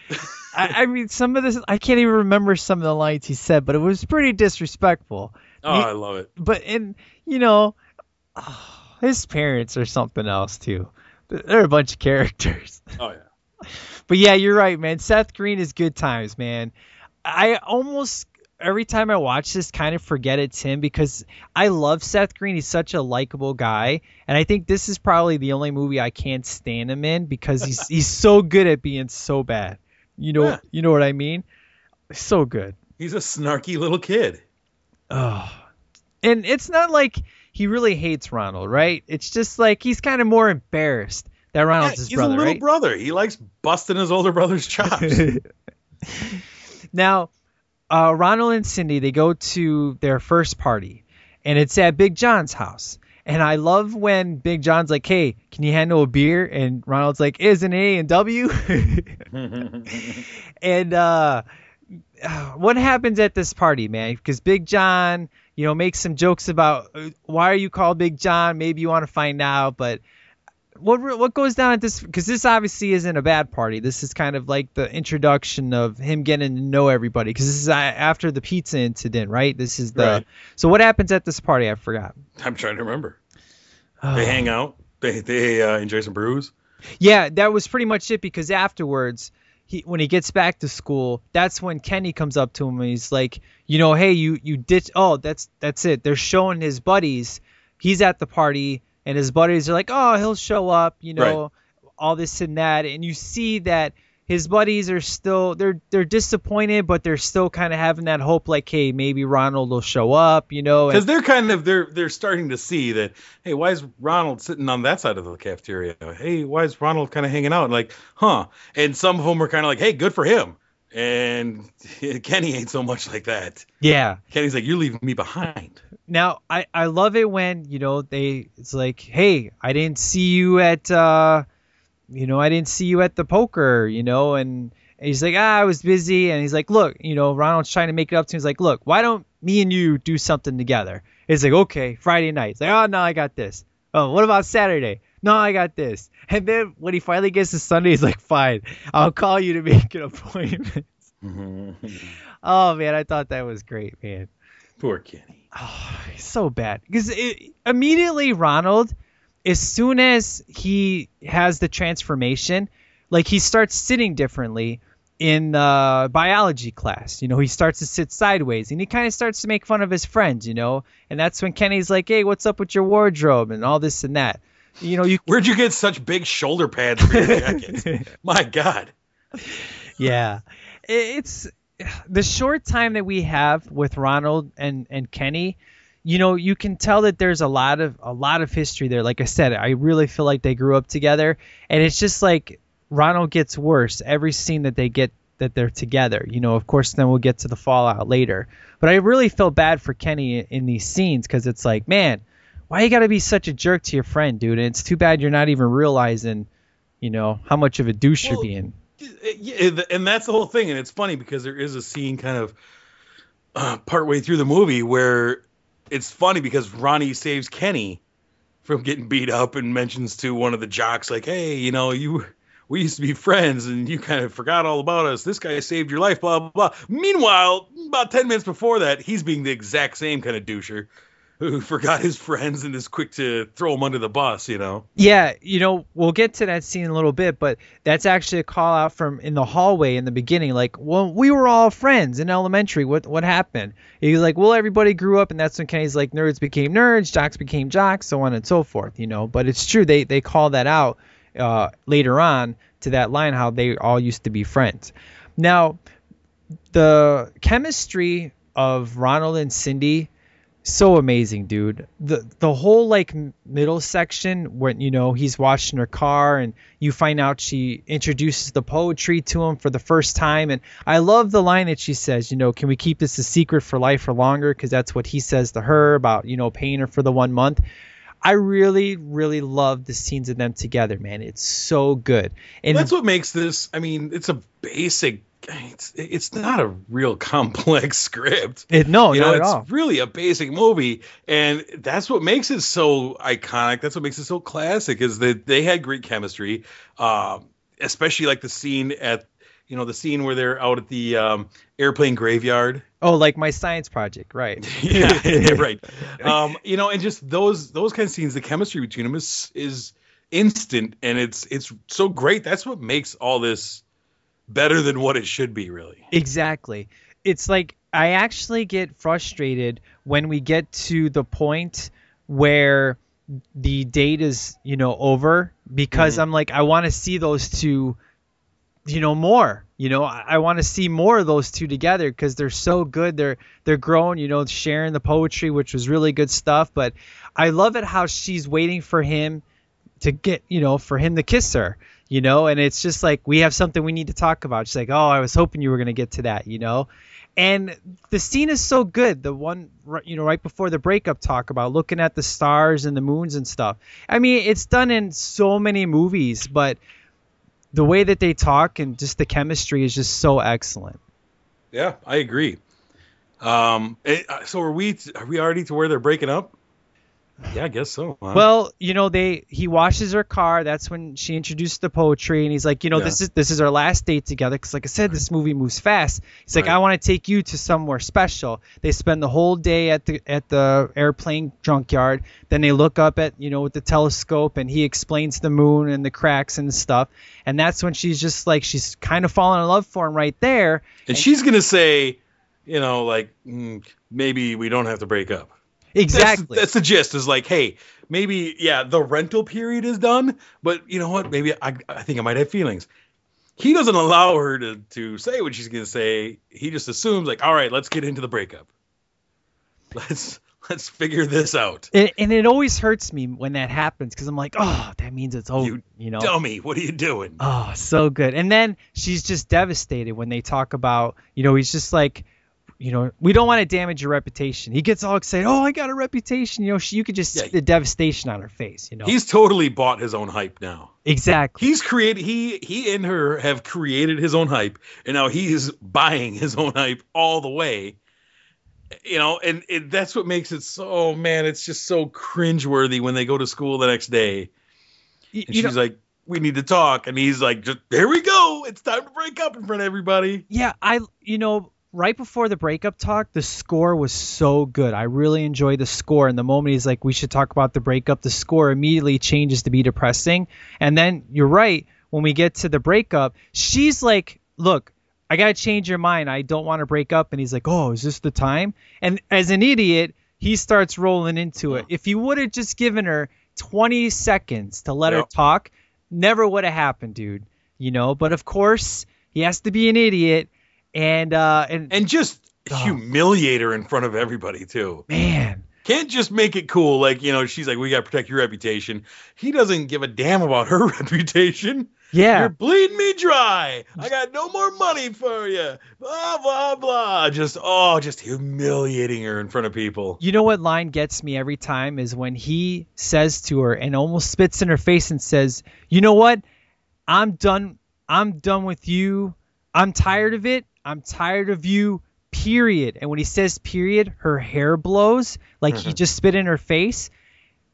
I, I mean, some of this, I can't even remember some of the lines he said, but it was pretty disrespectful. oh He- i love it But, and, you know, ah. His parents are something else, too. They're a bunch of characters. (laughs) oh yeah But yeah, you're right, man. Seth Green is good times, man. I almost every time I watch this kind of forget it's him because I love Seth Green. He's such a likable guy, and I think this is probably the only movie I can't stand him in because he's (laughs) he's so good at being so bad. You know, Yeah. you know what I mean? So good. He's a snarky little kid. Oh. And it's not like he really hates Ronald, right? It's just like he's kind of more embarrassed that Ronald's Yeah, his he's brother, He's a little right? brother. He likes busting his older brother's (laughs) chops. now, uh, Ronald and Cindy they go to their first party, and it's at Big John's house. And I love when Big John's like, "Hey, can you handle a beer?" And Ronald's like, "Is an A and W." (laughs) (laughs) and uh, what happens at this party, man? Because Big John, you know, make some jokes about uh, why are you called Big John? Maybe you want to find out, but what what goes down at this? Because this obviously isn't a bad party. This is kind of like the introduction of him getting to know everybody. Because this is after the pizza incident, right? This is the. Right. So what happens at this party? I forgot. I'm trying to remember. They hang out. They they uh, enjoy some brews. Yeah, that was pretty much it because afterwards, he when he gets back to school, that's when Kenny comes up to him and he's like, you know, hey, you you ditch. Oh, that's that's it. They're showing his buddies. He's at the party, and his buddies are like, oh, he'll show up. You know, all this and that, and you see that his buddies are still they're they're disappointed, but they're still kind of having that hope, like, hey, maybe Ronald will show up. You know, Because they're kind of they're they're starting to see that hey why is Ronald sitting on that side of the cafeteria? Hey why is Ronald kind of hanging out? Like huh. And some of them are kind of like hey good for him. And (laughs) Kenny ain't so much like that. Yeah. Kenny's like you're leaving me behind. Now I I love it when you know they it's like hey I didn't see you at uh you know I didn't see you at the poker you know and he's like ah I was busy. And he's like look you know Ronald's trying to make it up to him. He's like look why don't me and you do something together? It's like okay Friday night. It's like oh no I got this. Oh what about Saturday? No I got this. (laughs) And then when he finally gets to Sunday he's like fine I'll call you to make an (laughs) appointment. (laughs) Oh man I thought that was great man. Poor Kenny. Oh, (sighs) he's so bad. Because immediately Ronald, as soon as he has the transformation, like he starts sitting differently in the biology class. You know, he starts to sit sideways and he kind of starts to make fun of his friends. You know, and that's when Kenny's like, "Hey, what's up with your wardrobe and all this and that." You know, you where'd you get such big shoulder pads for your jacket (laughs) my God yeah it's the short time that we have with ronald and and kenny you know you can tell that there's a lot of a lot of history there. Like i said i really feel like they grew up together and it's just like ronald gets worse every scene that they get that they're together. You know of course then we'll get to the fallout later. But i really feel bad for kenny in, these scenes because it's like man why you gotta be such a jerk to your friend dude? And it's too bad you're not even realizing you know how much of a douche Well, you're being and that's the whole thing, and it's funny because there is a scene kind of uh, partway through the movie where it's funny because Ronnie saves Kenny from getting beat up and mentions to one of the jocks like, "Hey, you know, you we used to be friends, and you kind of forgot all about us. This guy saved your life." Blah blah blah. Meanwhile, about ten minutes before that, he's being the exact same kind of doucher (laughs) who forgot his friends and is quick to throw them under the bus. You know. Yeah, you know, we'll get to that scene in a little bit, but that's actually a call out from in the hallway in the beginning. Like, well, we were all friends in elementary. What what happened? He's like, well, everybody grew up, and that's when Kenny's like, nerds became nerds, jocks became jocks, so on and so forth. You know, but it's true they they call that out uh, later on to that line how they all used to be friends. Now, the chemistry of Ronald and Cindy so amazing, dude. The the whole like middle section when you know he's washing her car and you find out she introduces the poetry to him for the first time and I love the line that she says, you know, can we keep this a secret for life or longer because that's what he says to her about, you know, paying her for the 1 month. I really really love the scenes of them together, man. It's so good. And that's what makes this. I mean, it's a basic. It's it's not a real complex (laughs) script. it, no, you not know, it's all. really a basic movie, and that's what makes it so iconic. That's what makes it so classic. Is that they had great chemistry, um, especially like the scene at you know the scene where they're out at the um, airplane graveyard. Oh, like my science project, right. (laughs) yeah, yeah, right. (laughs) Um, you know, and just those those kind of scenes, the chemistry between them is is instant, and it's it's so great. That's what makes all this better than what it should be, really. Exactly. It's like I actually get frustrated when we get to the point where the date is, you know, over because mm-hmm. I'm like I want to see those two you know more. You know, I, I want to see more of those two together because they're so good. They're they're growing. You know, sharing the poetry, which was really good stuff. But I love it how she's waiting for him to get, you know, for him to kiss her. You know, and it's just like we have something we need to talk about. She's like, oh, I was hoping you were gonna get to that. You know, and the scene is so good. The one, you know, right before the breakup talk about looking at the stars and the moons and stuff. I mean, it's done in so many movies, but the way that they talk and just the chemistry is just so excellent. Yeah, I agree. Um, it, so are we? Are we already to where they're breaking up? Yeah, I guess so. Huh? Well, you know, they he washes her car. That's when she introduced the poetry, and he's like, you know, Yeah. this is this is our last date together. Because, like I said, this movie moves fast. He's like, Right. I want to take you to somewhere special. They spend the whole day at the at the airplane junkyard. Then they look up at you know with the telescope, and he explains the moon and the cracks and stuff. And that's when she's just like she's kind of falling in love for him right there. and she's gonna say, you know, like mm, maybe we don't have to break up. That's- Exactly. That's, the gist. Is like, hey, maybe yeah, the rental period is done, but you know what? Maybe I, I think I might have feelings. He doesn't allow her to to say what she's gonna say. He just assumes like, all right, let's get into the breakup. (laughs) Let's let's figure this out. and, and it always hurts me when that happens because I'm like, oh, that means it's over. You you know. Dummy, what are you doing? Oh, so good. And then she's just devastated when they talk about, you know, he's just like, you know, we don't want to damage your reputation. He gets all excited. Oh, I got a reputation. You know, she, you could just Yeah. see the devastation on her face. You know, He's totally bought his own hype now. exactly. He's created he he and her have created his own hype, and now he's buying his own hype all the way. You know, and it, that's what makes it so oh, man. It's just so cringeworthy when they go to school the next day, and you she's know, like, "We need to talk," and he's like, "Just there we go. It's time to break up in front of everybody." yeah, I, you know, right before the breakup talk, the score was so good. I really enjoyed the score. And the moment he's like, we should talk about the breakup, the score immediately changes to be depressing. And then you're right. When we get to the breakup, she's like, look, I got to change your mind. I don't want to break up. And he's like, oh, is this the time? And as an idiot, he starts rolling into it. If you would have just given her 20 seconds to let her talk, never would have happened, dude. You know, but of course, he has to be an idiot. And, uh, and, And just Oh. humiliate her in front of everybody too. man, Can't just make it cool, like you know. She's like, "We got to protect your reputation." He doesn't give a damn about her (laughs) reputation. yeah. You're bleeding me dry. I got no more money for you. Blah blah blah. Just oh, just humiliating her in front of people. You know what line gets me every time is when he says to her and almost spits in her face and says, "You know what? I'm done. I'm done with you. I'm tired of it. I'm tired of you." Period. And when he says period, her hair blows like he mm-hmm. just spit in her face.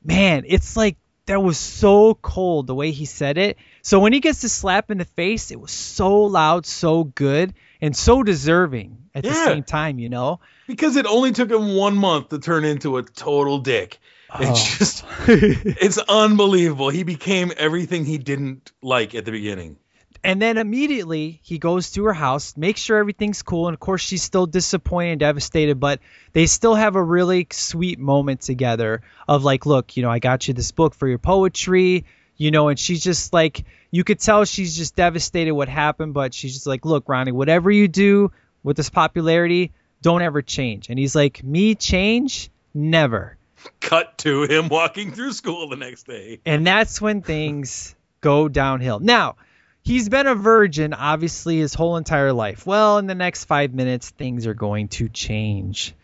Man, it's like that was so cold the way he said it. So when he gets the slap in the face, it was so loud, so good, and so deserving at the same time, you know? Because it only took him one month to turn into a total dick. Oh. It's just, it's unbelievable. He became everything he didn't like at the beginning. And then immediately he goes to her house, makes sure everything's cool, and of course she's still disappointed and devastated, but they still have a really sweet moment together of like, look, you know, I got you this book for your poetry, you know, and she's just like you could tell she's just devastated what happened, but she's just like, look, Ronnie, whatever you do with this popularity, don't ever change. And he's like, me change? Never. Cut to him walking through school the next day. And that's when things go downhill. Now, he's been a virgin, obviously, his whole entire life. Well, in the next five minutes, things are going to change.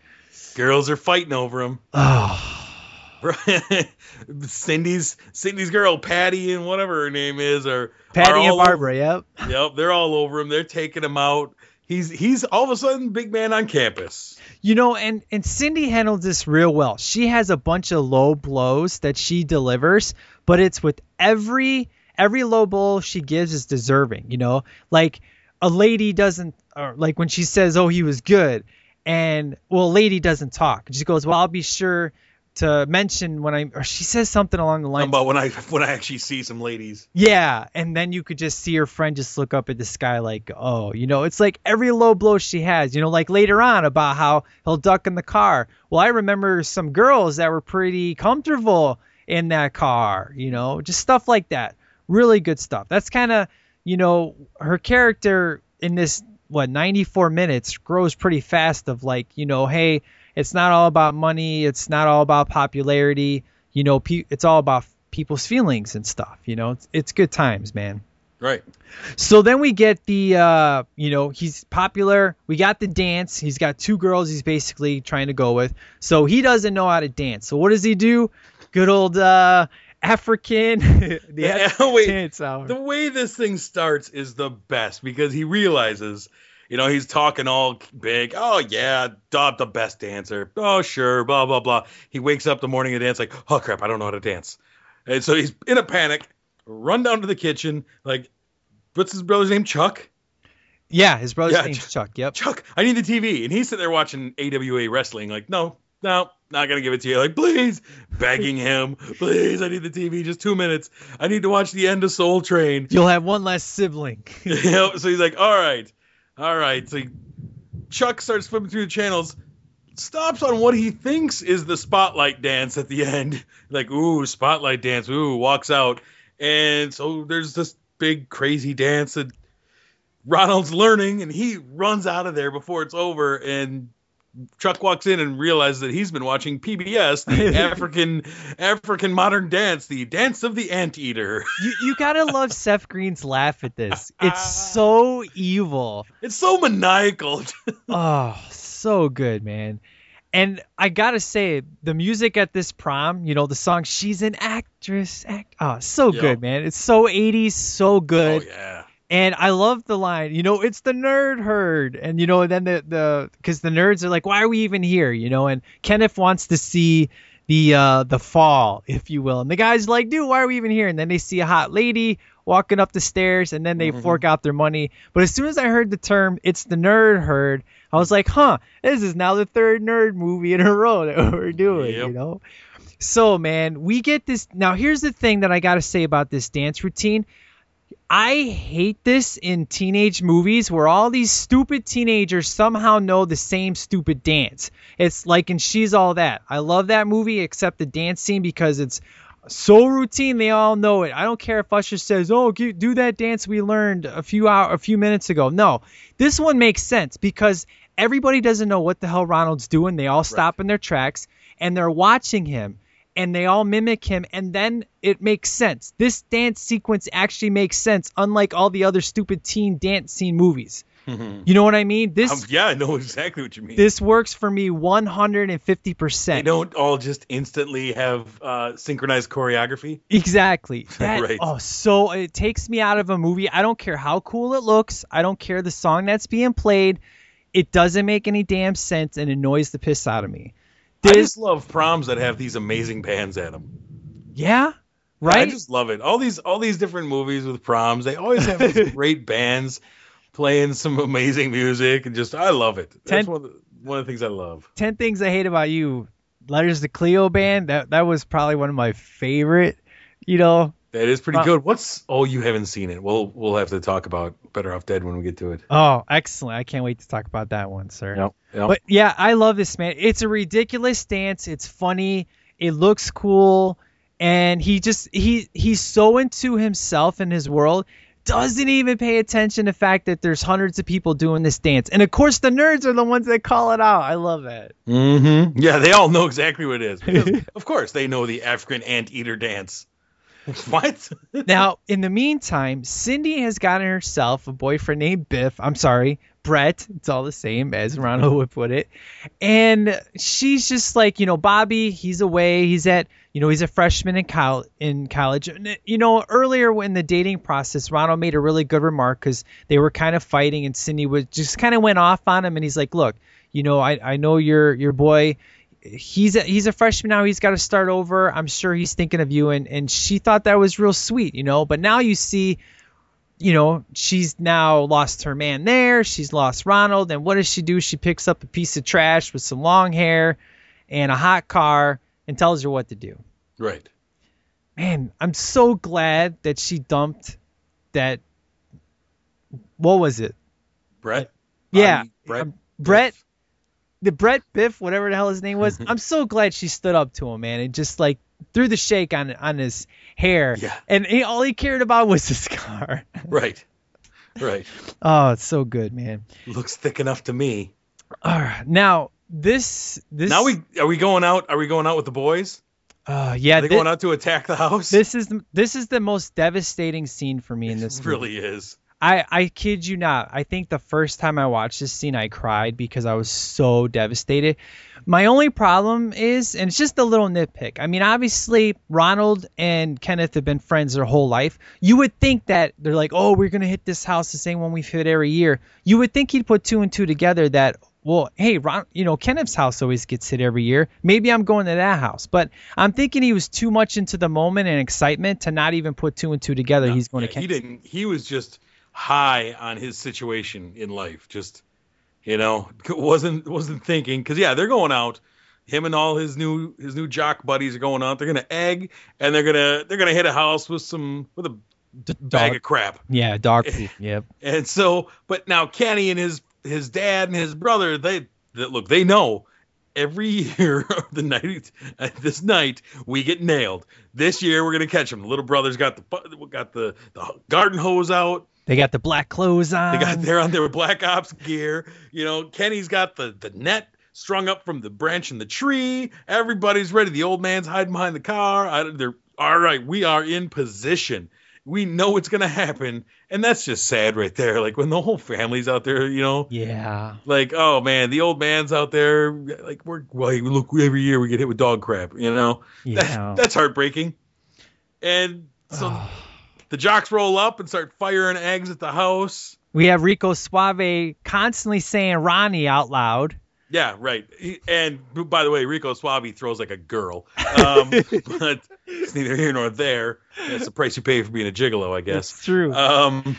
Girls are fighting over him. Oh, (sighs) (laughs) Cindy's Cindy's girl, Patty and whatever her name is, are Patty are and Barbara, yep. Yep, they're all over him. They're taking him out. He's he's all of a sudden big man on campus. You know, and, and Cindy handles this real well. She has a bunch of low blows that she delivers, but it's with every every low blow she gives is deserving, you know? Like a lady doesn't or like when she says, "Oh, he was good." And well, a lady doesn't talk. She goes, "Well, I'll be sure to mention when I or she says something along the lines about when I (laughs) when I actually see some ladies. yeah, and then you could just see her friend just look up at the sky like, oh, you know, it's like every low blow she has, you know, like later on about how he'll duck in the car. Well, I remember some girls that were pretty comfortable in that car, you know, just stuff like that. Really good stuff. That's kind of, you know, her character in this what 94 minutes grows pretty fast of like you know hey it's not all about money it's not all about popularity you know pe- it's all about people's feelings and stuff you know? It's, it's good times man. Right. so then we get the uh you know he's popular we got the dance he's got two girls he's basically trying to go with. So he doesn't know how to dance. So what does he do? Good old uh african (laughs) the African (laughs) wait. The way this thing starts is the best because he realizes, you know, he's talking all big. Oh yeah, Dob the best dancer. Oh sure, blah blah blah. He wakes up the morning of the dance like, oh crap, I don't know how to dance, and so he's in a panic. Run down to the kitchen, like, what's his brother's name? Chuck. yeah his brother's Yeah, name's Ch- chuck yep Chuck, I need the TV, and he's sitting there watching AWA wrestling. Like, no, no, not gonna give it to you. Like, please, begging him, please, I need the TV. Just two minutes. I need to watch the end of Soul Train. You'll have one less sibling. (laughs) you know, so he's like, all right, all right. So he, Chuck starts flipping through the channels, stops on what he thinks is the spotlight dance at the end. (laughs) Like, ooh, spotlight dance. Ooh, walks out. And so there's this big crazy dance that Ronald's learning, and he runs out of there before it's over. And Chuck walks in and realizes that he's been watching PBS, the (laughs) African African modern dance, the dance of the anteater. (laughs) you you gotta love Seth Green's laugh at this. It's ah. so evil. It's so maniacal. (laughs) Oh, so good, man. And I gotta say, the music at this prom, you know, the song "She's an Actress," act, oh, so Yeah. good, man. It's so '80s, so good. Oh yeah. And I love the line, you know, it's the nerd herd. And, you know, then the, the, cause the nerds are like, why are we even here? You know, and Kenneth wants to see the, uh, the fall, if you will. And the guy's like, dude, why are we even here? And then they see a hot lady walking up the stairs and then they fork out their money. But as soon as I heard the term, it's the nerd herd, I was like, huh, this is now the third nerd movie in a row that we're doing, Yep. you know? So, man, we get this. Now, here's the thing that I got to say about this dance routine. I hate this in teenage movies where all these stupid teenagers somehow know the same stupid dance. It's like in She's All That. I love that movie except the dance scene because it's so routine they all know it. I don't care if Usher says, "Oh, do that dance we learned a few hour, a few minutes ago." No, this one makes sense because everybody doesn't know what the hell Ronald's doing. They all stop in their tracks and they're watching him and they all mimic him and then it makes sense. This dance sequence actually makes sense unlike all the other stupid teen dance scene movies. (laughs) You know what I mean? This Um, yeah, I know exactly what you mean. this works for me 150%. they don't all just instantly have uh, synchronized choreography. Exactly. (laughs) That, Right. Oh, so it takes me out of a movie. I don't care how cool it looks. I don't care the song that's being played. It doesn't make any damn sense and annoys the piss out of me. I just love proms that have these amazing bands at them. yeah, Right. I just love it. All these all these different movies with proms, they always have these (laughs) great bands playing some amazing music, and just I love it. That's Ten- one of the, one of the things I love. Ten things I hate about you. Letters to Cleo band. That that was probably one of my favorite. You know. That is pretty Uh, good. What's oh you haven't seen it? We'll we'll have to talk about Better Off Dead when we get to it. Oh, excellent! I can't wait to talk about that one, sir. Yep. Yep. But yeah, I love this man. It's a ridiculous dance. It's funny. It looks cool, and he just he he's so into himself and his world. Doesn't even pay attention to the fact that there's hundreds of people doing this dance, and of course the nerds are the ones that call it out. I love that. Mm-hmm. Yeah, they all know exactly what it is. (laughs) Because, of course, they know the African anteater dance. (laughs) what? now, in the meantime, Cindy has gotten herself a boyfriend named Biff. I'm sorry, Brett. It's all the same as Ronald would put it. And she's just like, you know, Bobby, he's away. He's at, you know, he's a freshman in, col- in college. You know, earlier in the dating process, Ronald made a really good remark because they were kind of fighting, and Cindy was just kind of went off on him. And he's like, look, you know, I, I know your your boy he's a, he's a freshman now. He's got to start over. I'm sure he's thinking of you, and and she thought that was real sweet, you know. But now you see, you know, she's now lost her man there. She's lost Ronald, and what does she do? She picks up a piece of trash with some long hair and a hot car and tells her what to do. right. Man, I'm so glad that she dumped that. What was it? Brett. Yeah, Brett. um, Brett. The Brett Biff, whatever the hell his name was, I'm so glad she stood up to him, man, and just like threw the shake on on his hair. Yeah. And he, all he cared about was his car. (laughs) Right. Right. Oh, it's so good, man. Looks thick enough to me. All right, now this this Now we are we going out? Are we going out with the boys? uh, yeah Are they thi- going out to attack the house? this is the- this is the most devastating scene for me in this This movie. really is. I, I kid you not. I think the first time I watched this scene, I cried because I was so devastated. My only problem is, and it's just a little nitpick. I mean, obviously, Ronald and Kenneth have been friends their whole life. You would think that they're like, oh, we're going to hit this house the same one we've hit every year. You would think he'd put two and two together that, well, hey, Ron, you know, Kenneth's house always gets hit every year. Maybe I'm going to that house. But I'm thinking he was too much into the moment and excitement to not even put two and two together. He's going Yeah, to he didn't. He was just high on his situation in life. Just you know, wasn't wasn't thinking because yeah, they're going out. Him and all his new his new jock buddies are going out. They're gonna egg and they're gonna they're gonna hit a house with some with a bag dog- of crap. Yeah, dog (laughs) poop. Yep. And so, but now Kenny and his his dad and his brother, they, they look, they know every (laughs) year of the night this night we get nailed. This year we're gonna catch him. The little brother's got the got the, the garden hose out. They got the black clothes on. They got they're on their black ops gear. You know, Kenny's got the the net strung up from the branch in the tree. Everybody's ready. The old man's hiding behind the car. I, they're all right. We are in position. We know it's gonna happen, and that's just sad right there. Like when the whole family's out there, you know, Yeah. like oh man, the old man's out there. Like we're well, look every year we get hit with dog crap. You know, Yeah. that, that's heartbreaking. And so (sighs) oh. The jocks roll up and start firing eggs at the house. we have Rico Suave constantly saying Ronnie out loud. Yeah, right. He- And by the way, Rico Suave throws like a girl. Um, (laughs) (laughs) but it's neither here nor there. That's the price you pay for being a gigolo, I guess. It's true. Um,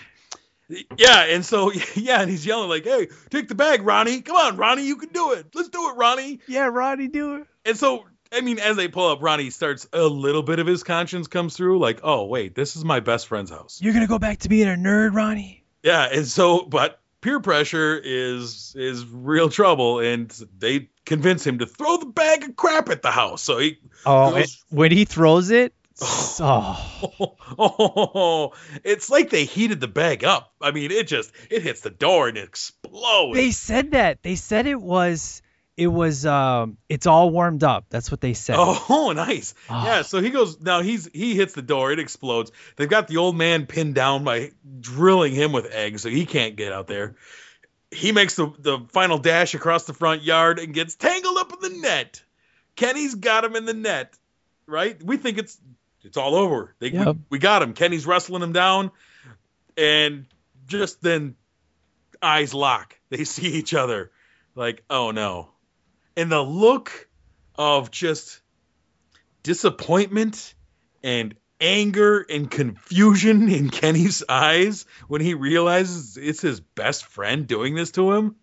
yeah, and so (laughs) yeah, and he's yelling like, "Hey, take the bag, Ronnie! Come on, Ronnie, you can do it. Let's do it, Ronnie!" yeah, Ronnie, do it. And so, I mean, as they pull up, Ronnie starts a little bit of his conscience comes through, like, "Oh, wait, this is my best friend's house." You're gonna go back to being a nerd, Ronnie. Yeah, and so, but peer pressure is is real trouble, and they convince him to throw the bag of crap at the house. So he, Oh, Goes- when he throws it, (laughs) oh, oh, (laughs) it's like they heated the bag up. I mean, it just it hits the door and it explodes. they said that. They said it was, it was, um, it's all warmed up. That's what they said. Oh, (laughs) nice. Oh. Yeah, so he goes now he's he hits the door, it explodes. They've got the old man pinned down by drilling him with eggs, so he can't get out there. He makes the, the final dash across the front yard and gets tangled up in the net. Kenny's got him in the net, right? We think it's it's all over. They, Yep. we, we got him. Kenny's wrestling him down, and just then eyes lock. They (laughs) see each other, like, oh no. And the look of just disappointment and anger and confusion (laughs) in Kenny's eyes when he realizes it's his best friend doing this to him.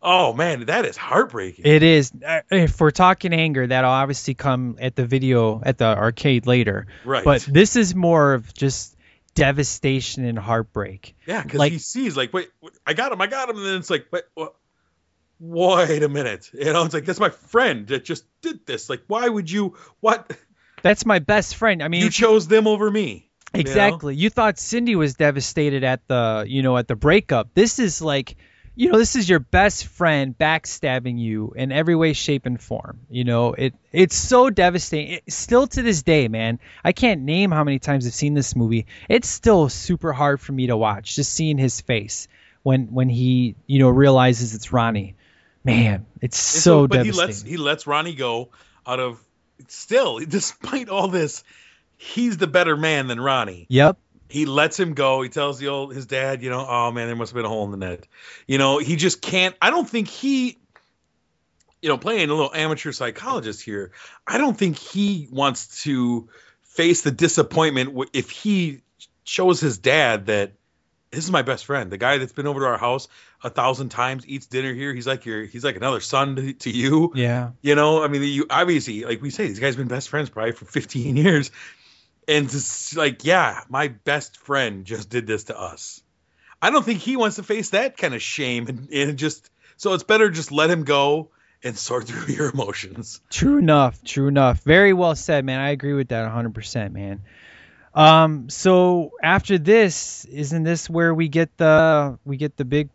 Oh man, that is heartbreaking. It is. Uh, If we're talking anger, that'll obviously come at the video at the arcade later. right. But this is more of just devastation and heartbreak. yeah, because like- he sees like, wait, wait, I got him, I got him, and then it's like, wait, what? Wait a minute. You know, it's like that's my friend that just did this. Like, why would you? What? That's my best friend. I mean, You chose them over me. you know? Exactly. You, thought Cindy was devastated at the, you know, at the breakup. This is like, you know, this is your best friend backstabbing you in every way, shape, and form. You know, it it's so devastating. It, still to this day, man, I can't name how many times I've seen this movie. It's still super hard for me to watch, just seeing his face when when he, you know, realizes it's Ronnie. Man, it's And so, but he lets he lets Ronnie go out of still, (laughs) despite all this, he's the better man than Ronnie. yep. He lets him go. He tells the old his dad, you know, oh man, there must have been a hole in the net. You know, he just can't. I don't think he, you know, playing a little amateur psychologist here. I don't think he wants to face the disappointment if he shows his dad that this is my best friend, the guy that's been over to our house a thousand times, eats dinner here. He's like your, he's like another son to, to you. Yeah. You know, I mean, you obviously, like we say, these guys been best friends probably for 15 (laughs) years. And just like, yeah, my best friend just did this to us. I don't think he wants to face that kind of shame and, and just, so it's better just let him go and sort (laughs) through your emotions. True enough. True enough. Very well said, man. I agree with that 100%, man. Um, so after this, isn't this where we get the we get the big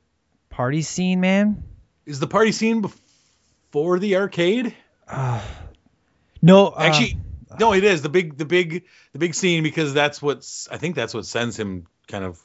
party scene, man? Is the party scene before the arcade? (sighs) No, uh, Actually, no, it is the big, the big, the big scene because that's what's. I think that's what sends him kind of.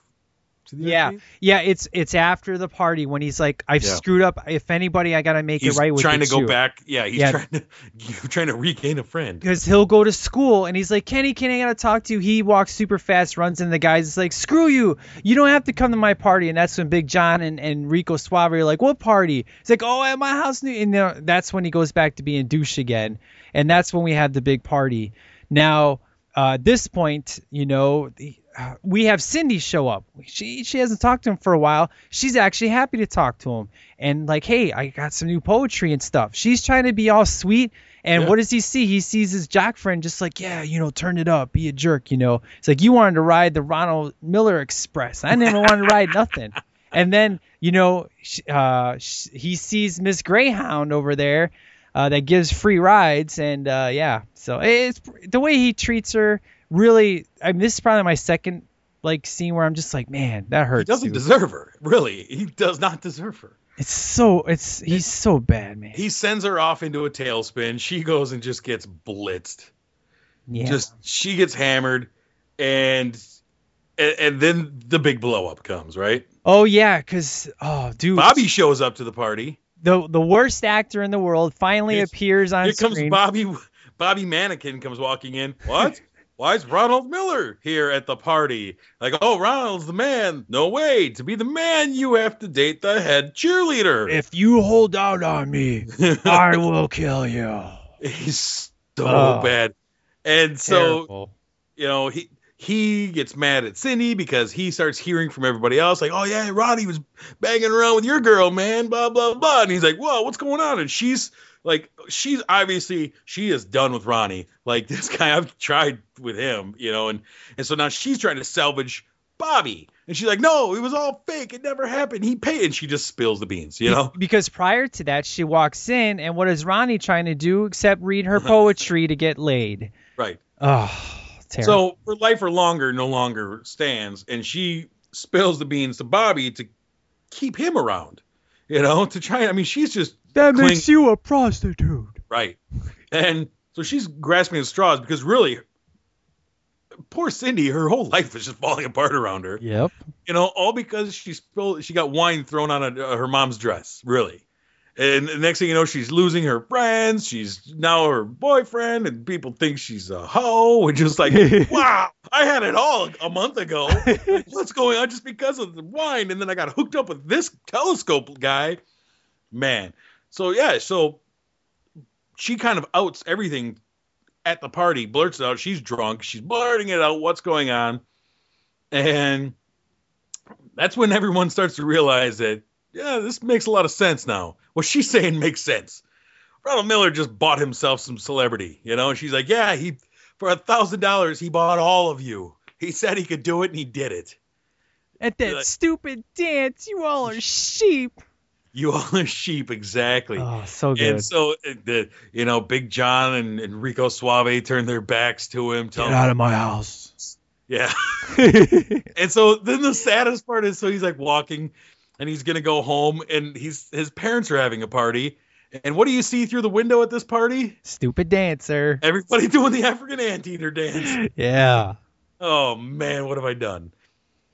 To the yeah, arcade. yeah. It's it's after the party when he's like, I've Yeah. screwed up. If anybody, I gotta make He's it right with trying to go two." back. Yeah, he's Yeah. trying to (laughs) trying to regain a friend. because he'll go to school and he's like, Kenny, Kenny, I gotta talk to you. He walks super fast, runs in the guys. It's like, screw you. You don't have to come to my party. And that's when Big John and, and Rico Suave are like, what party? It's like, oh, at my house. new-" And that's when he goes back to being douche again. And that's when we have the big party. Now, uh, at this point, you know, the, we have Cindy show up. She she hasn't talked to him for a while. She's actually happy to talk to him and like, hey, I got some new poetry and stuff. She's trying to be all sweet. And Yeah. what does he see? He sees his jock friend just like, yeah, you know, turn it up, be a jerk, you know. It's like you wanted to ride the Ronald Miller Express. I never wanted to ride nothing. (laughs) And then, you know, uh, he sees Miss Greyhound over there uh, that gives free rides, and uh, yeah, so it's the way he treats her. Really, I mean, this is probably my second like scene where I'm just like, man, that hurts. He doesn't dude. deserve her. Really, he does not deserve her. It's so it's he's so bad, man. He sends her off into a tailspin. She goes and just gets blitzed. yeah. Just she gets hammered, and and, and then the big blow up comes. Right. oh yeah, cause oh dude, Bobby shows up to the party. the the worst actor in the world finally Yes. appears on Here comes. Bobby. Bobby Mannequin comes walking in. What? (laughs) Why is Ronald Miller here at the party? Like, oh, Ronald's the man. No way. To be the man, you have to date the head cheerleader. If you hold out on me, (laughs) I will kill you. He's so Oh. bad. And so, Terrible. you know, he he gets mad at Cindy because he starts hearing from everybody else, like, oh yeah, Ronnie was banging around with your girl, man, blah, blah, blah. And he's like, whoa, what's going on? And she's like, she's obviously she is done with Ronnie. Like (laughs) this guy, I've tried with him, you know, and and so now she's trying to salvage Bobby. And she's like, no, it was all fake. It never happened. He paid. And she just spills the beans, you know? because prior to that, she walks in, and what is Ronnie trying to do except read her (laughs) poetry to get laid? Right. Oh, terrible. So for life or longer no longer stands, and she spills the beans to Bobby to keep him around. You know, to try. I mean, she's just that cling- makes you a prostitute. right, and so she's grasping at straws because really, poor Cindy, her whole life is just falling apart around her. Yep. You know, all because she spilled, she got wine thrown on a, her mom's dress. Really. And the next thing you know, she's losing her friends. She's now her boyfriend, and people think she's a hoe. (laughs) And just like, (laughs) wow, I had it all a month ago. (laughs) What's going on? Just because of the wine, and then I got hooked up with this telescope guy. Man, so yeah, so she kind of outs everything at the party, blurts it out. She's drunk. She's blurting it out. What's going on? And that's when everyone starts to realize that yeah, this makes a lot of sense now. What she's (laughs) saying makes sense. Ronald Miller just bought himself some celebrity, you know. And she's like, yeah, he for a thousand dollars he bought all of you. He said he could do it, and he did it. At that Like- stupid dance, you all are (laughs) sheep. You all are sheep, exactly. Oh, so good. and so uh, the you know Big John and, and Rico Suave turned their backs to him. Get him, out of my house. yeah. (laughs) and so then the saddest part is so he's like walking and he's gonna go home and he's his parents are having a party. And what do you see through the window at this party? Stupid dancer. Everybody (laughs) doing the African anteater dance. Yeah. Oh man, what have I done?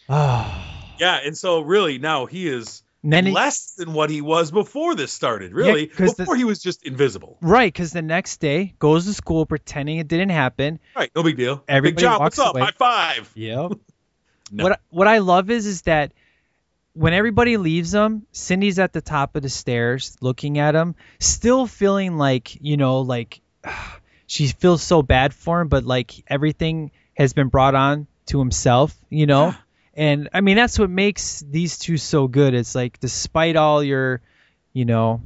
(sighs) Yeah, and so really now he is And then he, less than what he was before this started. Really, the- before he was just invisible. right, because the next day goes to school pretending it didn't happen. Right, no big deal. Everybody Big John, walks what's up? away. High five. Yep. (laughs) No. What what I love is is that when everybody leaves him, Cindy's at the top of the stairs looking at him, still feeling like you know like (sighs) she feels so bad for him, but like everything has been brought on to himself, you know. Yeah. And I mean that's what makes these two so good. It's like despite all your, you know,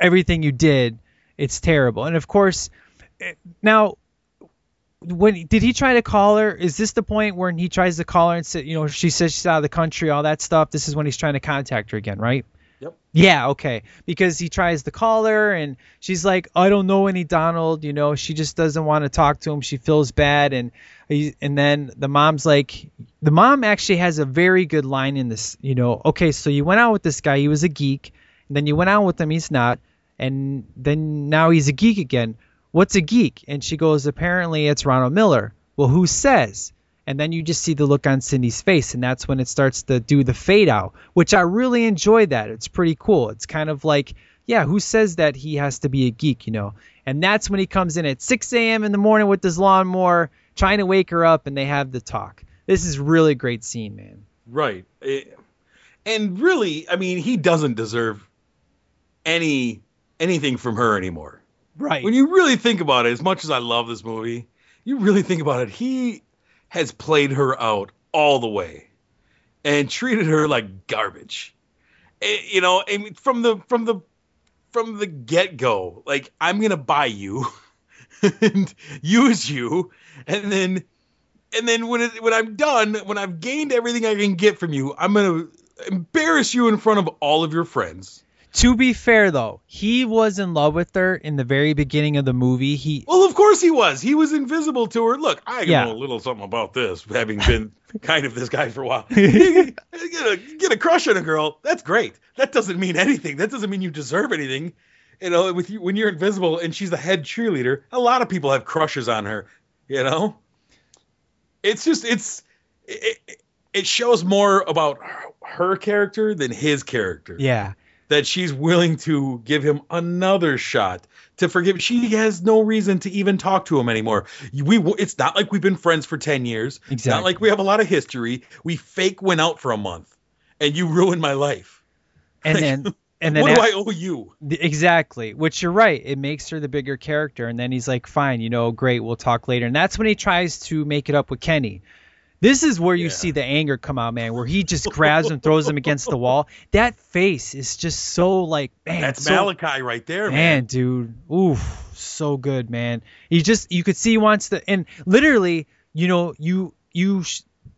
everything you did, it's terrible. And of course, eh, now when did he try to call her? Is this the point when he tries to call her and say, you know, she says she's out of the country, all that stuff? This is when he's trying to contact her again, right? Yep. Yeah, okay. Because he tries to call her and she's like, I don't know any Donald, you know, she just doesn't want to talk to him. She feels bad and he, and then the mom's like the mom actually has a very good line in this, you know, okay, so you went out with this guy, he was a geek, and then you went out with him, he's not, and then now he's a geek again. What's a geek? And she goes, apparently it's Ronald Miller. Well, who says? and then you just see the look on Cindy's face, and that's when it starts to do the fade out, which I really enjoy. That it's pretty cool. It's kind of like, yeah, who says that he has to be a geek, you know? And that's when he comes in at 6 a.m. in the morning with his lawnmower, trying to wake her up, and they have the talk. This is really great scene, man. Right. It- and really, I mean, he doesn't deserve any anything from her anymore. Right. When you really think about it, as much as I love this movie, you really think about it, he has played her out all the way and treated her like garbage. Eh, You know, from the from the from the get go, like I'm gonna buy you (laughs) and use you, and then and then when it, when I'm done, when I've gained everything I can get from you, I'm gonna embarrass you in front of all of your friends. To be fair, though, he was in love with her in the very beginning of the movie. He Well, of course he was. He was invisible to her. Look, I Yeah. know a little something about this, having been (laughs) kind of this guy for a while. (laughs) get, a, get a crush on a girl. That's great. That doesn't mean anything. That doesn't mean you deserve anything. You know, with you when you're invisible and she's the head cheerleader, a lot of people have crushes on her. You know, it's just it's it, it, shows more about her character than his character yeah. That she's willing to give him another shot to forgive. She has no reason to even talk to him anymore. We it's not like we've been friends for 10 years. It's Exactly. not like we have a lot of history. We fake went out for a month and you ruined my life. And Like, then (laughs) and then what do I owe you? Exactly, which you're right. It makes her the bigger character, and then he's like, "Fine, you know, great, we'll talk later." And that's when he tries to make it up with Kenny. This is where you Yeah. see the anger come out, man. Where he just grabs him, throws him against the wall. That face is just so like, man, That's so, Malachi right there, man. man, dude. Oof, so good, man. He just, you could see he wants to, and literally, you know, you you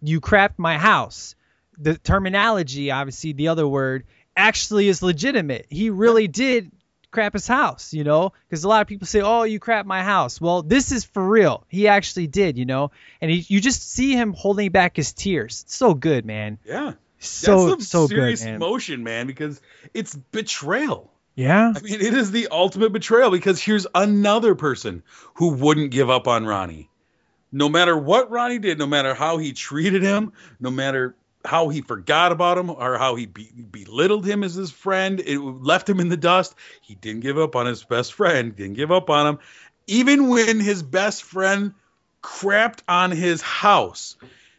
you crapped my house. The terminology, obviously, the other word actually is legitimate. He really did crap his house, you know, because a lot of people say, "Oh, you crap my house." Well, this is for real. He actually did, you know, and he, you just see him holding back his tears. It's so good, man. Yeah. So That's so some good, serious man. emotion, man, because it's betrayal. Yeah. I mean, it is the ultimate betrayal because here's another person who wouldn't give up on Ronnie. No matter what Ronnie did, no matter how he treated him, no matter how he forgot about him or how he be- belittled him as his friend, it left him in the dust. He didn't give up on his best friend, didn't give up on him. Even when his best friend crapped on his house,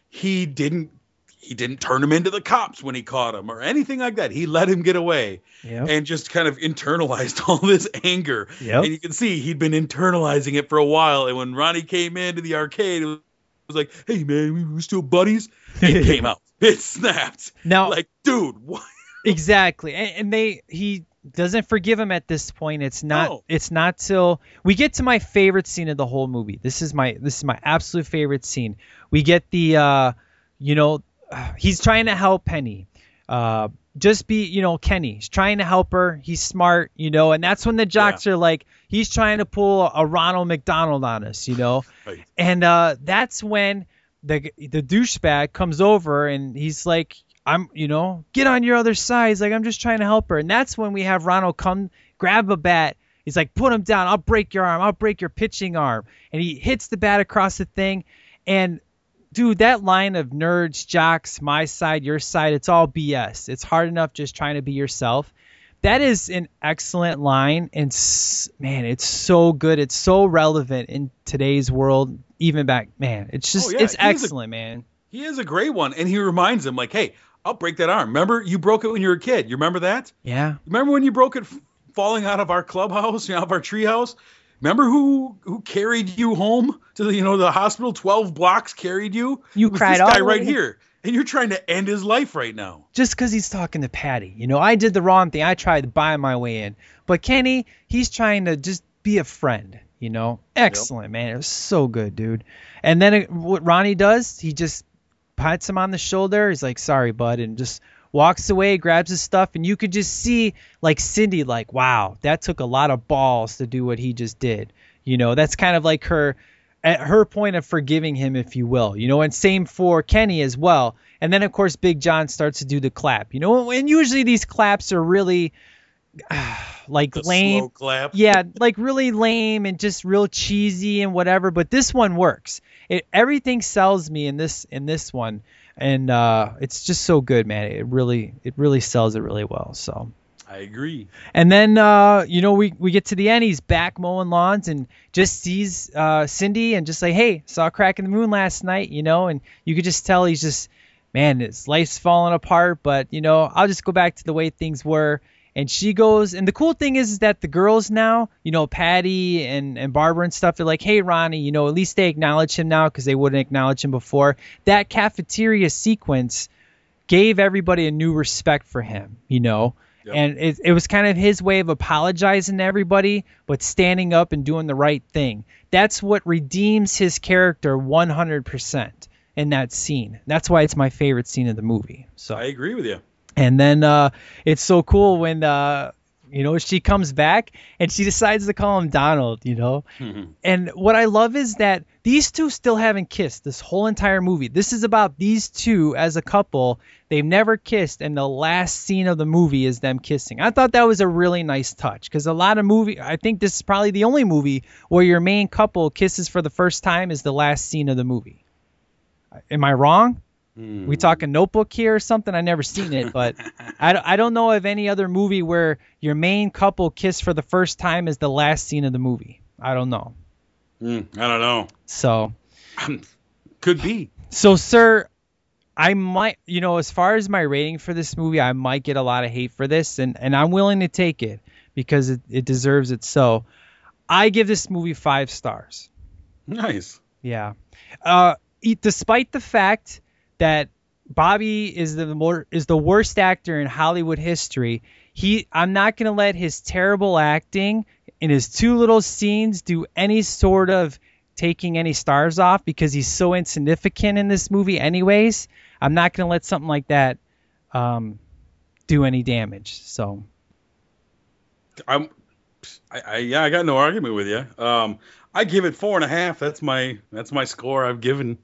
he didn't he didn't turn him into the cops when he caught him or anything like that. He let him get away Yep. and just kind of internalized (laughs) all this anger. Yep. And you can see he'd been internalizing it for a while. And when Ronnie came into the arcade, it was like, "Hey man, we we still buddies." It (laughs) came out. (laughs) It snapped. Now, Like, dude, what? (laughs) exactly. And, and they he doesn't forgive him at this point. It's not No. it's not till we get to my favorite scene of the whole movie. This is my this is my absolute favorite scene. We get the uh you know (sighs) he's trying to help penny. Uh just be you know kenny. He's trying to help her. He's smart you know and that's when the jocks are like he's trying to pull a ronald mcdonald on us you know? (laughs) Right. and uh, that's when the the douchebag comes over and he's like, "I'm, you know, get on your other side." He's like, "I'm just trying to help her." And that's when we have Ronald come grab a bat. He's like, "Put him down. I'll break your arm. I'll break your pitching arm." And he hits the bat across the thing. And dude, that line of nerds, jocks, my side, your side, it's all BS. It's hard enough just trying to be yourself. That is an excellent line, and man, it's so good. It's so relevant in today's world, even back. Man, it's just Oh, yeah, it's he's a- excellent, man. He is a great one. And he reminds him, like, hey, I'll break that arm. Remember, you broke it when you were a kid. You remember that? Yeah, Remember when you broke it falling out of our clubhouse, you (laughs) know, out of our treehouse? Remember who who carried you home to the you know the hospital? Twelve blocks carried you. You cried this guy right here, and you're trying to end his life right now. just because he's talking to Patty. You know, I did the wrong thing. I tried to buy my way in, but Kenny, he's trying to just be a friend. You know, excellent, man. It was so good, dude. And then it, what Ronnie does, he just pats him on the shoulder. He's like, "Sorry, bud," and just walks away, grabs his stuff, and you could just see like Cindy, like, wow, that took a lot of balls to do what he just did. You know, that's kind of like her at her point of forgiving him, if you will. You know, and same for Kenny as well. And then of course Big John starts to do the clap. You know, and usually these claps are really (sighs) like The lame. Yeah, like really lame and just real cheesy and whatever. But this one works. It everything sells me in this in this one, and uh, it's just so good, man. It really it really sells it really well. So. I agree. And then uh, you know we we get to the end. He's back mowing lawns and just sees uh, Cindy and just like, hey, saw a crack in the moon last night, you know. And you could just tell he's just, man, his life's falling apart. But you know, I'll just go back to the way things were. And she goes, and the cool thing is, is that the girls now, you know, Patty and and Barbara and stuff, they're like, hey, Ronnie, you know, at least they acknowledge him now because they wouldn't acknowledge him before. That cafeteria sequence gave everybody a new respect for him, you know. Yep. And it, it was kind of his way of apologizing to everybody, but standing up and doing the right thing. That's what redeems his character 100% in that scene. That's why it's my favorite scene of the movie. So I agree with you. and then uh, it's so cool when uh, you know she comes back and she decides to call him Donald. You know, mm-hmm. and what I love is that these two still haven't kissed this whole entire movie. This is about these two as a couple. They've never kissed, and the last scene of the movie is them kissing. I thought that was a really nice touch because a lot of movie. I think this is probably the only movie where your main couple kisses for the first time is the last scene of the movie. Am I wrong? We talking Notebook here or something? I never seen it, but (laughs) I, don't- I don't know of any other movie where your main couple kiss for the first time is the last scene of the movie. I don't know. Mm, I don't know. So, Could be. so sir, I might, you know, as far as my rating for this movie, I might get a lot of hate for this, and and I'm willing to take it because it, it deserves it. So, I give this movie five stars. Nice. Yeah. Uh, despite the fact that Bobby is the more is the worst actor in Hollywood history, he I'm not gonna let his terrible acting in his two little scenes do any sort of taking any stars off because he's so insignificant in this movie anyways. I'm not gonna let something like that um, do any damage. So I'm. I, I yeah, I got no argument with you. Um, I give it four and a half. That's my that's my score I've given.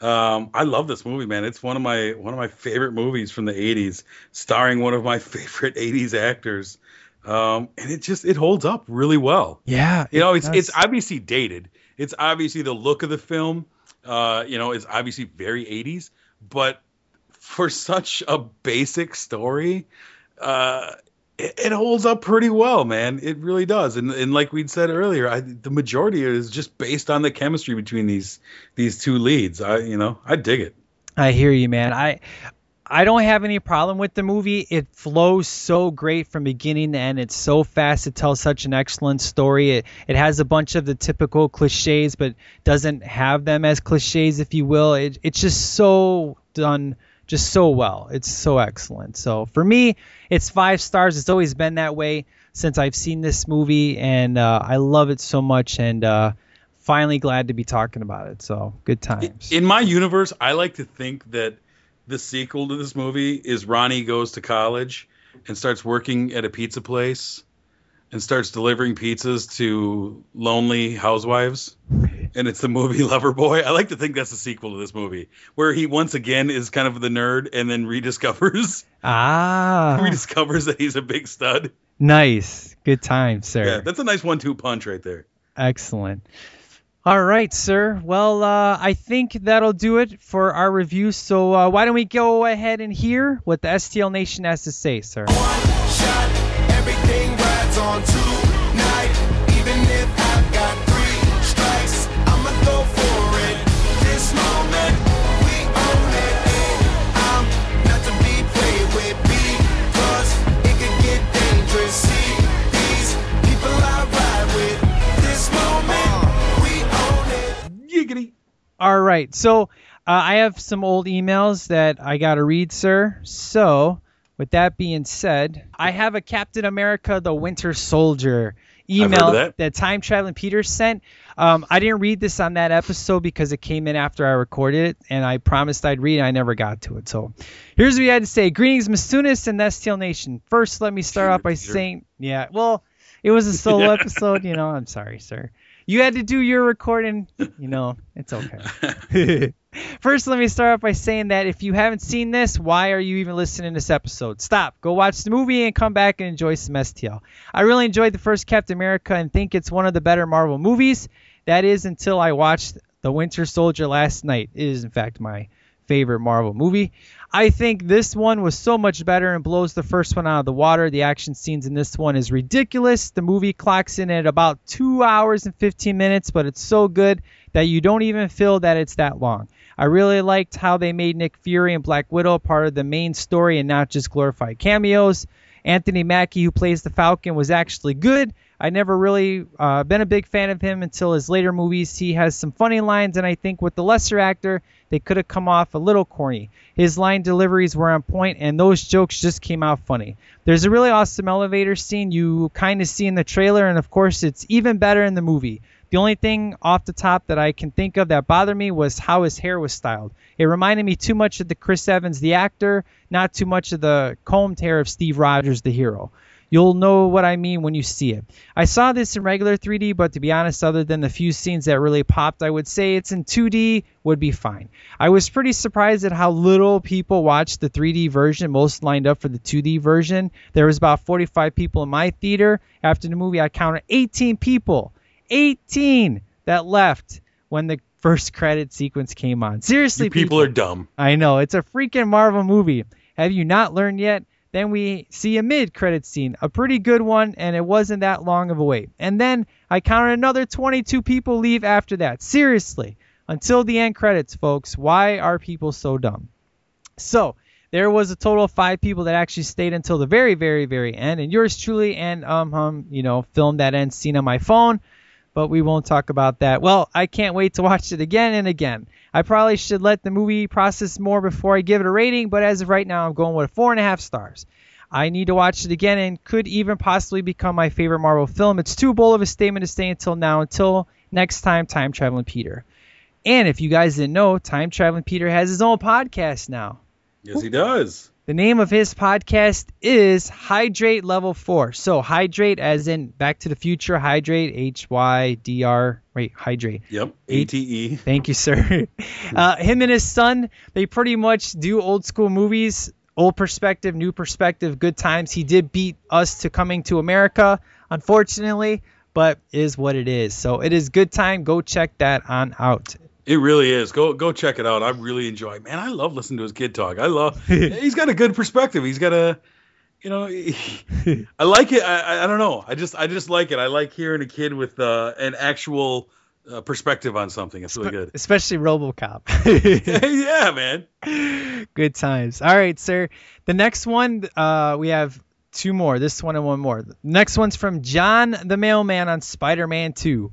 Um, I love this movie, man. It's one of my one of my favorite movies from the '80s, starring one of my (laughs) favorite '80s actors. Um, and it just it holds up really well. yeah, You know, it's does. it's obviously dated. It's obviously the look of the film. Uh, you know, is obviously very 80s, but for such a basic story, uh, it, it holds up pretty well, man. It really does. And and like we'd said earlier, I, the majority is just based on the chemistry between these these two leads. I you know, I dig it. I hear you, man. I I don't have any problem with the movie. It flows so great from beginning to end. It's so fast. It tells such an excellent story. It it has a bunch of the typical cliches, but doesn't have them as cliches, if you will. It it's just so done just so well. It's so excellent. So for me, it's five stars. It's always been that way since I've seen this movie, and uh, I love it so much. And uh, finally glad to be talking about it. So good times. In my universe, I like to think that the sequel to this movie is Ronnie goes to college and starts working at a pizza place and starts delivering pizzas to lonely housewives. And it's the movie (laughs) Loverboy. I like to think that's the sequel to this movie, where he once again is kind of the nerd and then rediscovers (laughs) ah. (laughs) rediscovers that he's a big stud. Nice. Good time, sir. Yeah, that's a nice one-two punch right there. Excellent. All right, sir. Well, uh, I think that'll do it for our review. So uh, why don't we go ahead and hear what the STL Nation has to say, sir? On tonight. Even if I've got three strikes, I'ma go for it. This moment, we own it. I'm not to be played with because it could get dangerous. See these people I ride with. This moment, we own it. Giggity. All right. So uh, I have some old emails that I got to read, sir. So with that being said, I have a Captain America the Winter Soldier email that. that. time traveling Peter sent. Um, I didn't read this on that episode because it came in after I recorded it, and I promised I'd read it. And I never got to it. So here's what he had to say: Greetings, Masunis and STL Nation. First, let me start off by Peter. saying, yeah, well, it was a (laughs) solo episode. You know, I'm sorry, sir. You had to do your recording. You know, it's okay. (laughs) First, let me start off by saying that if you haven't seen this, why are you even listening to this episode? Stop, go watch the movie, and come back and enjoy some STL. I really enjoyed the first Captain America and think it's one of the better Marvel movies. That is until I watched The Winter Soldier last night. It is, in fact, my favorite Marvel movie. I think this one was so much better and blows the first one out of the water. The action scenes in this one is ridiculous. The movie clocks in at about 2 hours and 15 minutes, but it's so good that you don't even feel that it's that long. I really liked how they made Nick Fury and Black Widow part of the main story and not just glorified cameos. Anthony Mackie, who plays the Falcon, was actually good. I never really uh, been a big fan of him until his later movies. He has some funny lines, and I think with the lesser actor, they could have come off a little corny. His line deliveries were on point, and those jokes just came out funny. There's a really awesome elevator scene you kind of see in the trailer, and of course, it's even better in the movie. The only thing off the top that I can think of that bothered me was how his hair was styled. It reminded me too much of the Chris Evans, the actor, not too much of the combed hair of Steve Rogers, the hero. You'll know what I mean when you see it. I saw this in regular 3D, but to be honest, other than the few scenes that really popped, I would say it's in 2D would be fine. I was pretty surprised at how little people watched the 3D version. Most lined up for the 2D version. There was about 45 people in my theater. After the movie, I counted 18 people. 18 that left when the first credit sequence came on. Seriously, You people are dumb. I know it's a freaking Marvel movie. Have you not learned yet? Then we see a mid-credit scene, a pretty good one, and it wasn't that long of a wait. And then I counted another 22 people leave after that. Seriously, until the end credits, folks. Why are people so dumb? So there was a total of five people that actually stayed until the very, very, very end. And yours truly and um, um you know, filmed that end scene on my phone but we won't talk about that. Well, I can't wait to watch it again and again. I probably should let the movie process more before I give it a rating, but as of right now, I'm going with four and a half stars. I need to watch it again and could even possibly become my favorite Marvel film. It's too bold of a statement to stay until now. Until next time, Time Traveling Peter. And if you guys didn't know, Time Traveling Peter has his own podcast now. Yes, he does. The name of his podcast is Hydrate Level 4. So, hydrate as in Back to the Future, hydrate, H Y D R, wait, hydrate. Yep. ATE. Thank you, sir. (laughs) Uh, him and his son, they pretty much do old school movies, old perspective, new perspective, good times. He did beat us to Coming to America, unfortunately, but is what it is. So, it is good time. Go check that on out. It really is. Go go check it out. I really enjoy. it. Man, I love listening to his kid talk. I love. (laughs) he's got a good perspective. He's got a, you know, I like it. I, I- I don't know. I just I just like it. I like hearing a kid with uh, an actual uh, perspective on something. It's really good. Especially Robocop. (laughs) (laughs) yeah, man. Good times. All right, sir. The next one, uh, we have two more. This one and one more. The next one's from John the Mailman on Spider-Man 2.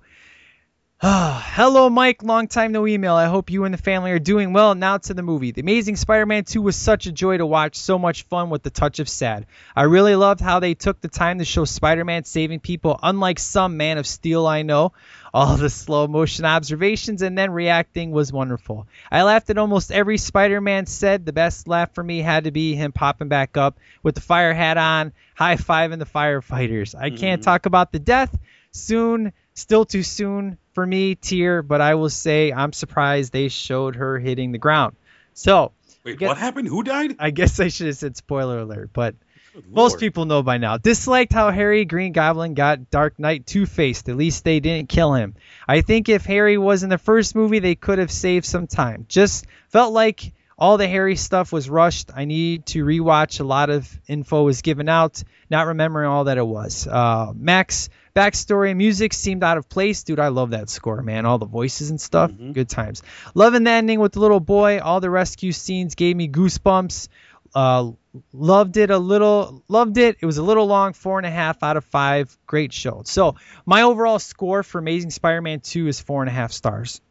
Ah, Hello, Mike. Long time no email. I hope you and the family are doing well. Now to the movie. The Amazing Spider-Man 2 was such a joy to watch. So much fun with the touch of sad. I really loved how they took the time to show Spider-Man saving people, unlike some Man of Steel I know. All the slow motion observations and then reacting was wonderful. I laughed at almost every Spider-Man said. The best laugh for me had to be him popping back up with the fire hat on, high fiving the firefighters. I can't talk about the death. Soon, still too soon for me, tier, but I will say I'm surprised they showed her hitting the ground. So, Wait, Get- what happened? Who died? I guess I should have said spoiler alert, but Good most Lord. people know by now. Disliked how Harry Green Goblin got Dark Knight Two Faced. At least they didn't kill him. I think if Harry was in the first movie, they could have saved some time. Just felt like all the Harry stuff was rushed. I need to rewatch. A lot of info was given out, not remembering all that it was. Uh, Max backstory and music seemed out of place. Dude, I love that score, man. All the voices and stuff. Good times. Loving the ending with the little boy. All the rescue scenes gave me goosebumps. Uh, loved it a little. Loved it. It was a little long. Four and a half out of five. Great show. So my overall score for Amazing Spider-Man 2 is four and a half stars.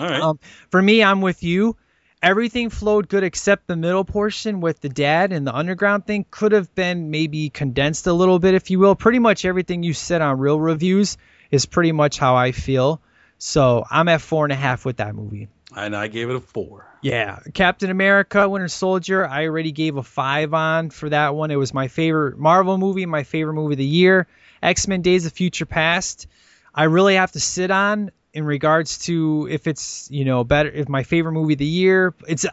All right. Um, for me, I'm with you. Everything flowed good except the middle portion with the dad and the underground thing could have been maybe condensed a little bit, if you will. Pretty much everything you said on real reviews is pretty much how I feel. So I'm at four and a half with that movie. And I gave it a four. Yeah, Captain America, Winter Soldier. I already gave a five on for that one. It was my favorite Marvel movie, my favorite movie of the year. X Men: Days of Future Past. I really have to sit on in regards to if it's you know better if my favorite movie of the year. It's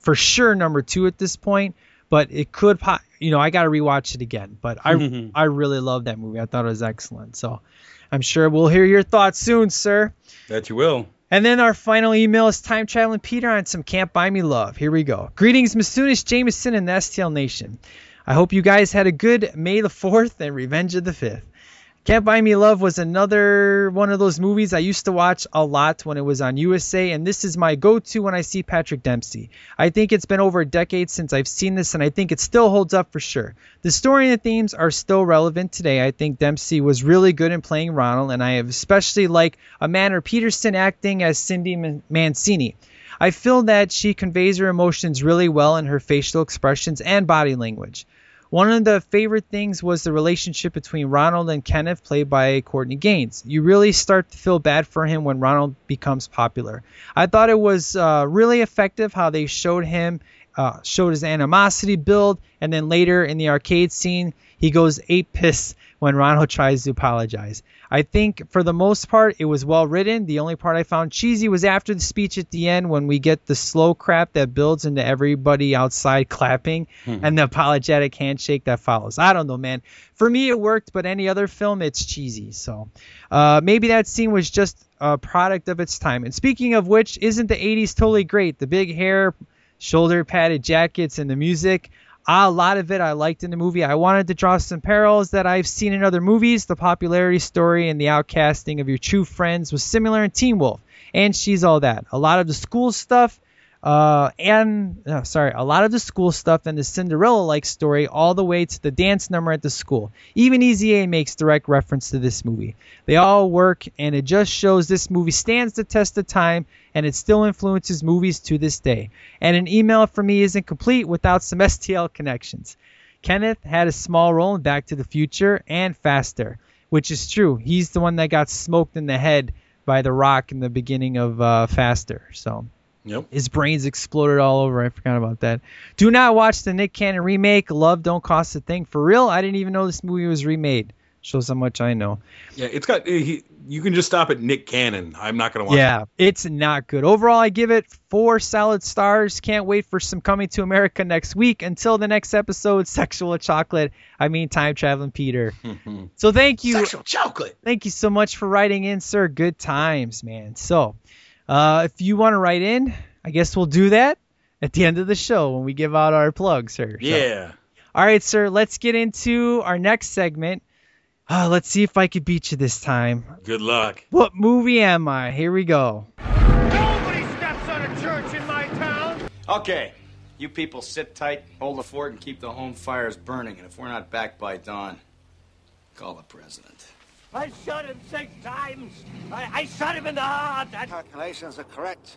for sure number two at this point, but it could po- you know I got to rewatch it again. But I (laughs) I really love that movie. I thought it was excellent. So I'm sure we'll hear your thoughts soon, sir. That you will. And then our final email is time traveling Peter on some Can't Buy Me Love. Here we go. Greetings, Masunis, Jameson, and the STL Nation. I hope you guys had a good May the 4th and Revenge of the 5th. Can't Buy Me Love was another one of those movies I used to watch a lot when it was on USA, and this is my go to when I see Patrick Dempsey. I think it's been over a decade since I've seen this, and I think it still holds up for sure. The story and the themes are still relevant today. I think Dempsey was really good in playing Ronald, and I especially like Amanda Peterson acting as Cindy Mancini. I feel that she conveys her emotions really well in her facial expressions and body language. One of the favorite things was the relationship between Ronald and Kenneth, played by Courtney Gains. You really start to feel bad for him when Ronald becomes popular. I thought it was uh, really effective how they showed him, uh, showed his animosity build, and then later in the arcade scene, he goes ape piss when Ronald (laughs) tries to apologize. I think for the most part it was well written. The only part I found cheesy was after the speech at the end when we get the slow crap that builds into everybody outside clapping and the apologetic handshake that follows. I don't know, man. For me it worked, but any other film it's cheesy. So uh, maybe that scene was just a product of its time. And speaking of which, isn't the 80s totally great? The big hair, shoulder padded jackets, and the music. A lot of it I liked in the movie. I wanted to draw some parallels that I've seen in other movies. The popularity story and the outcasting of your true friends was similar in Teen Wolf, and She's All That. A lot of the school stuff, uh, and uh, sorry, a lot of the school stuff and the Cinderella-like story, all the way to the dance number at the school. Even Easy A makes direct reference to this movie. They all work, and it just shows this movie stands the test of time, and it still influences movies to this day. And an email from me isn't complete without some (laughs) STL connections. Kenneth had a small role in Back to the Future and Faster, which is true. He's the one that got smoked in the head by the rock in the beginning of uh, Faster. So Yep. his brains exploded all over. I forgot about that. Do not watch the Nick Cannon remake. Love don't cost a thing. For real, I didn't even know this movie was remade. Shows how much I know. Yeah, it's got. He, you can just stop at Nick Cannon. I'm not gonna watch. Yeah, it's not good. Overall, I give it four solid stars. Can't wait for some coming to America next week. Until the next episode, (laughs) Sexual Chocolate. I mean, Time Traveling Peter. (laughs) so thank you. Sexual chocolate. Thank you so much for writing in, sir. Good times, man. So, uh, if you want to write in, I guess we'll do that at the end of the show when we give out our plugs, sir. So- Yeah. all right, sir. Let's get into our next segment. Uh, let's see if I could beat you this time. Good luck. What movie am I? Here we go. Nobody steps on a church in my town. Okay, you people sit tight, hold the fort, and keep the home fires burning. And if we're not back by dawn, call the president. I shot him six times. I, I shot him in the heart. I... Calculations are correct.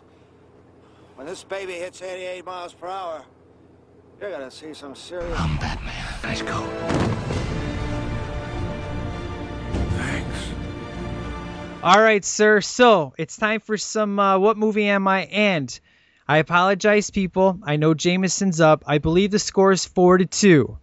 When this baby hits 88 miles per hour, you're gonna see some serious. I'm Batman. Let's go. Thanks. All right, sir. So it's time for some uh, What Movie Am I? And I apologize, people. I know Jameson's up. I believe the score is 4 to 2.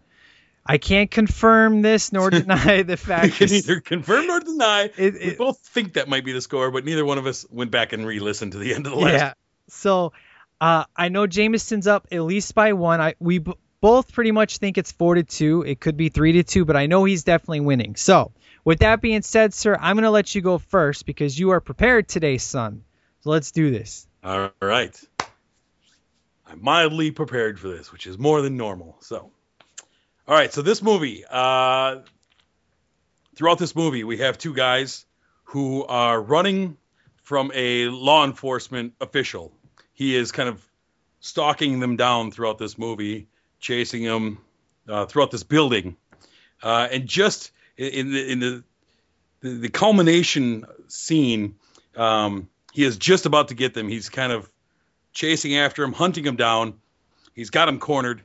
I can't confirm this nor (laughs) deny the We fact. can neither confirm nor deny. It- we both think that might be the score, but neither one of us went back and re-listened to the end of the last. Yeah. So uh, I know Jameson's up at least by one. I we b- both pretty much think it's four to two. It could be three to two, but I know he's definitely winning. So with that being said, sir, I'm gonna let you go first because you are prepared today, son. So let's do this. All right. I'm mildly prepared for this, which is more than normal. So, all right. So this movie, uh, throughout this movie, we have two guys who are running from a law enforcement official. He is kind of stalking them down throughout this movie, chasing them uh, throughout this building, uh, and just in the in the the, the culmination scene, um, he is just about to get them. He's kind of chasing after him, hunting him down. He's got him cornered.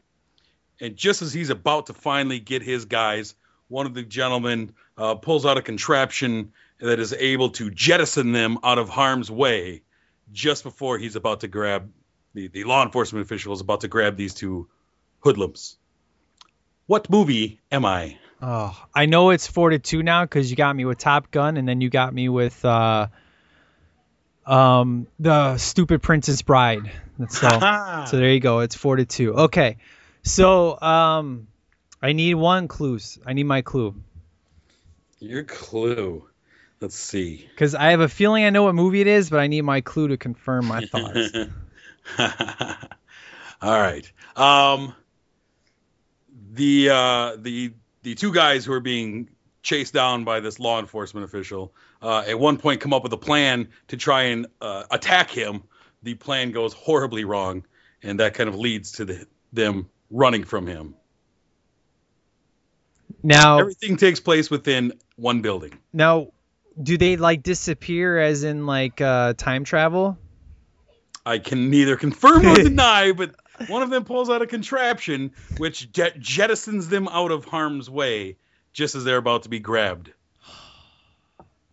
And just as he's about to finally get his guys, one of the gentlemen uh, pulls out a contraption that is able to jettison them out of harm's way just before he's about to grab the, the law enforcement official is about to grab these two hoodlums. What movie am I? Oh, I know it's four to two now because you got me with Top Gun, and then you got me with uh, um, the stupid Princess Bride. So, (laughs) so there you go. It's four to two. Okay, so um, I need one clues. I need my clue Your clue. Let's see. because I have a feeling I know what movie it is, but I need my clue to confirm my thoughts. (laughs) All right. Um, the uh, the the two guys who are being chased down by this law enforcement official uh, at one point come up with a plan to try and uh, attack him. The plan goes horribly wrong, and that kind of leads to the, them running from him. now, Everything takes place within one building. now, do they like disappear as in like uh, time travel? I can neither confirm nor (laughs) deny, but one of them pulls out a contraption which jet- jettisons them out of harm's way just as they're about to be grabbed.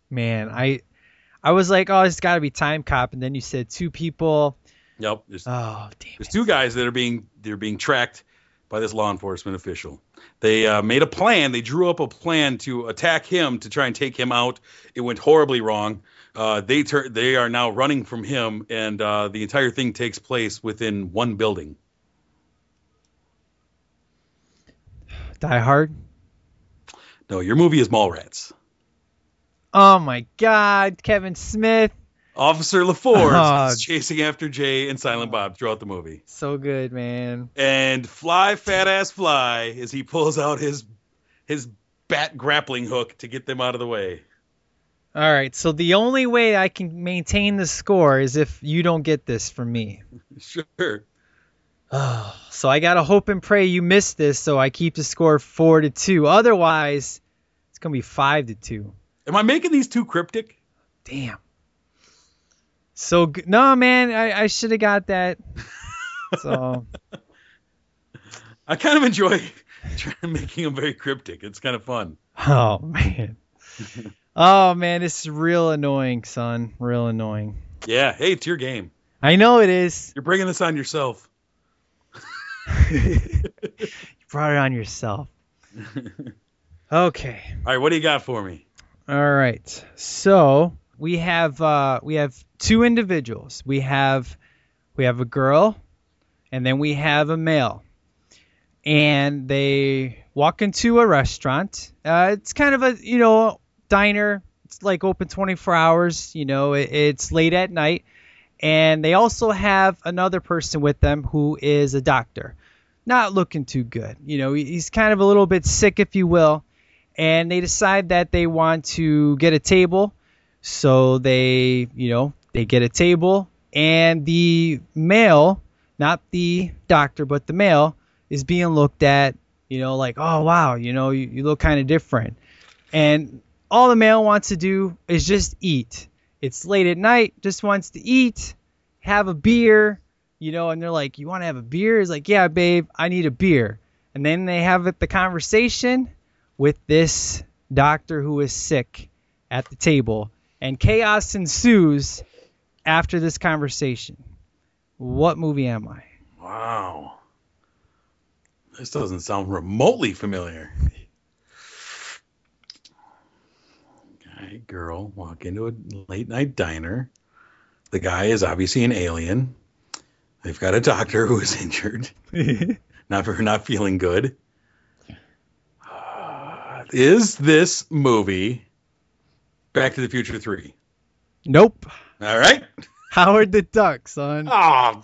Man, I I was like, oh, it's got to be Time Cop, and then you said two people. Yep. There's, Oh, damn. there's two guys that are being they're being tracked by this law enforcement official. They uh, made a plan. They drew up a plan to attack him to try and take him out. It went horribly wrong. Uh, they tur- they are now running from him, and uh, the entire thing takes place within one building. Die Hard. No, your movie is Mallrats. Oh my God, Kevin Smith, Officer LaFours Oh. is chasing after Jay and Silent Bob throughout the movie. so good, man. And fly, fat ass fly, as he pulls out his his bat grappling hook to get them out of the way. All right, so the only way I can maintain the score is if you don't get this from me. (laughs) Sure. Oh, (sighs) so I gotta hope and pray you miss this, so I keep the score four to two. Otherwise, it's gonna be five to two. Am I making these too cryptic? Damn. So g- no, man, I, I should have got that. So (laughs) I kind of enjoy trying (laughs) making them very cryptic. It's kind of fun. Oh man. Oh man, this is real annoying, son. Real annoying. Yeah. Hey, it's your game. I know it is. You're bringing this on yourself. (laughs) You brought it on yourself. Okay. All right. What do you got for me? All right. So we have uh, we have two individuals. We have we have a girl, and then we have a male, and they walk into a restaurant. Uh, it's kind of a you know diner. It's like open 24 hours. You know, it, it's late at night, and they also have another person with them who is a doctor. Not looking too good. You know, he's kind of a little bit sick, if you will and they decide that they want to get a table. So they, you know, they get a table, and the male, not the doctor, but the male, is being looked at, you know, like, oh wow, you know, you, you look kind of different. And all the male wants to do is just eat. It's late at night, just wants to eat, have a beer, you know, and they're like, you want to have a beer? He's like, yeah, babe, I need a beer. And then they have the conversation with this doctor who is sick at the table, and chaos ensues after this conversation. What movie am I? Wow. This doesn't sound remotely familiar. Guy, girl walk into a late night diner. The guy is obviously an alien. They've got a doctor who is (laughs) injured, (laughs) not for not feeling good. Uh, is this movie Back to the Future 3? Nope. All right. Howard the Duck, son. Oh.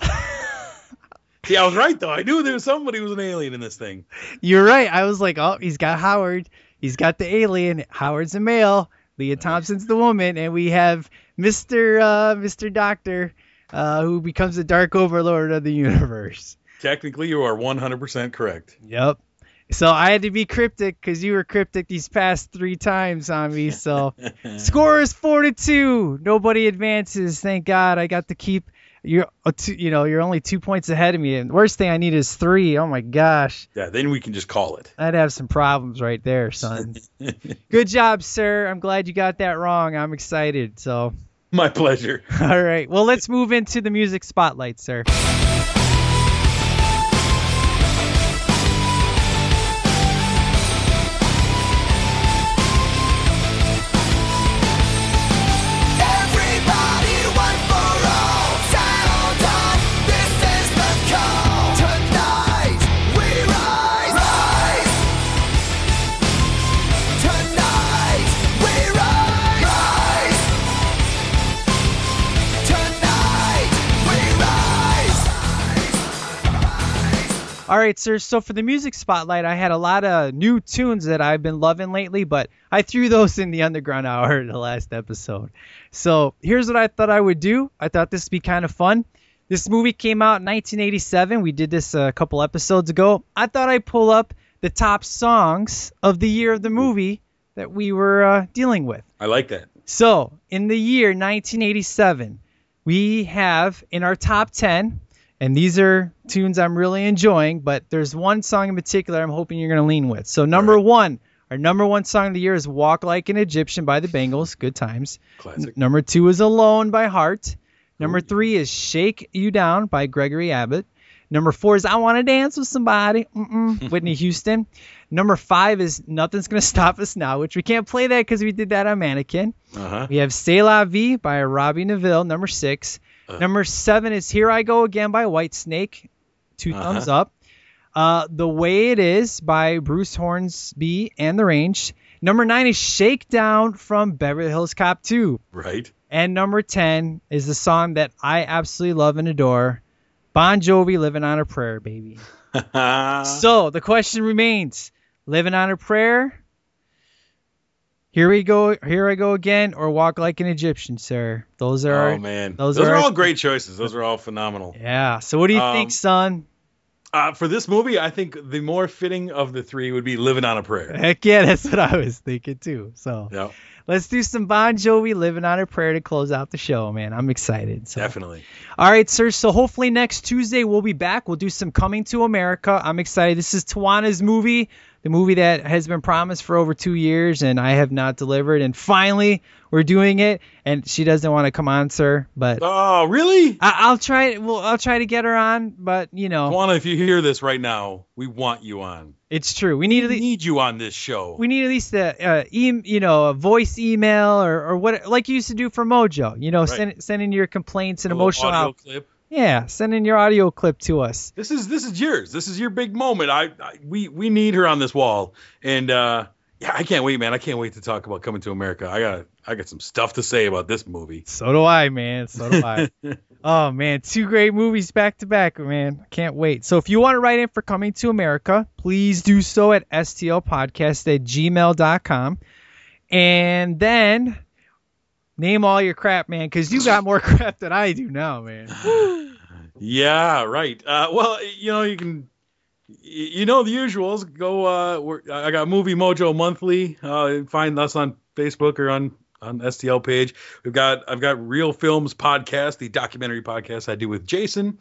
See, I was right though. I knew there was somebody who was an alien in this thing. You're right. I was like, oh, he's got Howard. He's got the alien. Howard's a male. Lea Thompson's the woman, and we have Mister uh, Mister Doctor, uh, who becomes the Dark Overlord of the universe. Technically, you are 100% correct. Yep. So I had to be cryptic because you were cryptic these past three times on me. So (laughs) score is four to two. Nobody advances. Thank God I got to keep you're uh, you know you're only two points ahead of me, and worst thing I need is three. Oh my gosh, Yeah, then we can just call it. I'd have some problems right there, son. (laughs) Good job, sir. I'm glad you got that wrong. I'm excited. So, My pleasure. (laughs) all right. Well, let's move into the music spotlight, sir. All right, sir. So for the music spotlight, I had a lot of new tunes that I've been loving lately, but I threw those in the underground (laughs) hour in the last episode. So here's what I thought I would do. I thought this would be kind of fun. This movie came out in 1987. We did this a couple episodes ago. I thought I'd pull up the top songs of the year of the movie that we were uh, dealing with. I like that. So, in the year 1987, we have in our top 10, and these are tunes I'm really enjoying, but there's one song in particular I'm hoping you're going to lean with. So, number one, our number one song of the year is Walk Like an Egyptian by the Bangles. Good times. Classic. N- number two is Alone by Heart. Number three is Shake You Down by Gregory Abbott. Number four is I Want to Dance with Somebody, Mm-mm, (laughs) Whitney Houston. Number five is Nothing's Gonna Stop Us Now, which we can't play that because we did that on Mannequin. Uh-huh. We have C'est La Vie by Robbie Nevil, number six. Uh. Number seven is Here I Go Again by Whitesnake, two Uh-huh. thumbs up. Uh, the Way It Is by Bruce Hornsby and The Range. Number nine is Shakedown from Beverly Hills Cop 2. Right. And number 10 is the song that I absolutely love and adore Bon Jovi, Living on a Prayer, baby. (laughs) so the question remains Living on a Prayer? Here we go. Here I go again, or walk like an Egyptian, sir. Those are. oh man, Those, those, are, our- all great choices. Those are all phenomenal. Yeah. So what do you Um, think, son? Uh, for this movie, I think the more fitting of the three would be "Living on a Prayer." Heck yeah, that's what I was thinking too. So Yep, let's do some Bon Jovi, "Living on a Prayer" to close out the show, man. I'm excited. So. definitely. All right, sir. So hopefully next Tuesday we'll be back. We'll do some Coming to America. I'm excited. This is Tawana's movie, the movie that has been promised for over two years, and I have not delivered. And finally, we're doing it. And she doesn't want to come on, sir. But Oh, really? I- I'll try. Well, I'll try to get her on. But you know, Juana, if you hear this right now, we want you on. it's true. We need We need you on this show. we need at least a, uh, e- you know, a voice email or, or what, like you used to do for Mojo. You know, Right. send send in your complaints and emotional. audio out- clip. Yeah, send in your audio clip to us. This is this is yours. This is your big moment. I, I we we need her on this wall, and uh, yeah, I can't wait, man. I can't wait to talk about coming to America. I got I got some stuff to say about this movie. So do I, man. So do I. (laughs) oh man, two great movies back to back, man. Can't wait. So if you want to write in for Coming to America, please do so at stlpodcast at gmail.com. And then name all your crap, man, because you got more (laughs) crap than I do now, man. (gasps) Yeah, right. Uh, well, you know, you can, you know, the usuals. Go. Uh, I got Movie Mojo Monthly. Uh, find us on Facebook or on on STL page. We've got I've got Real Films podcast, the documentary podcast I do with Jason.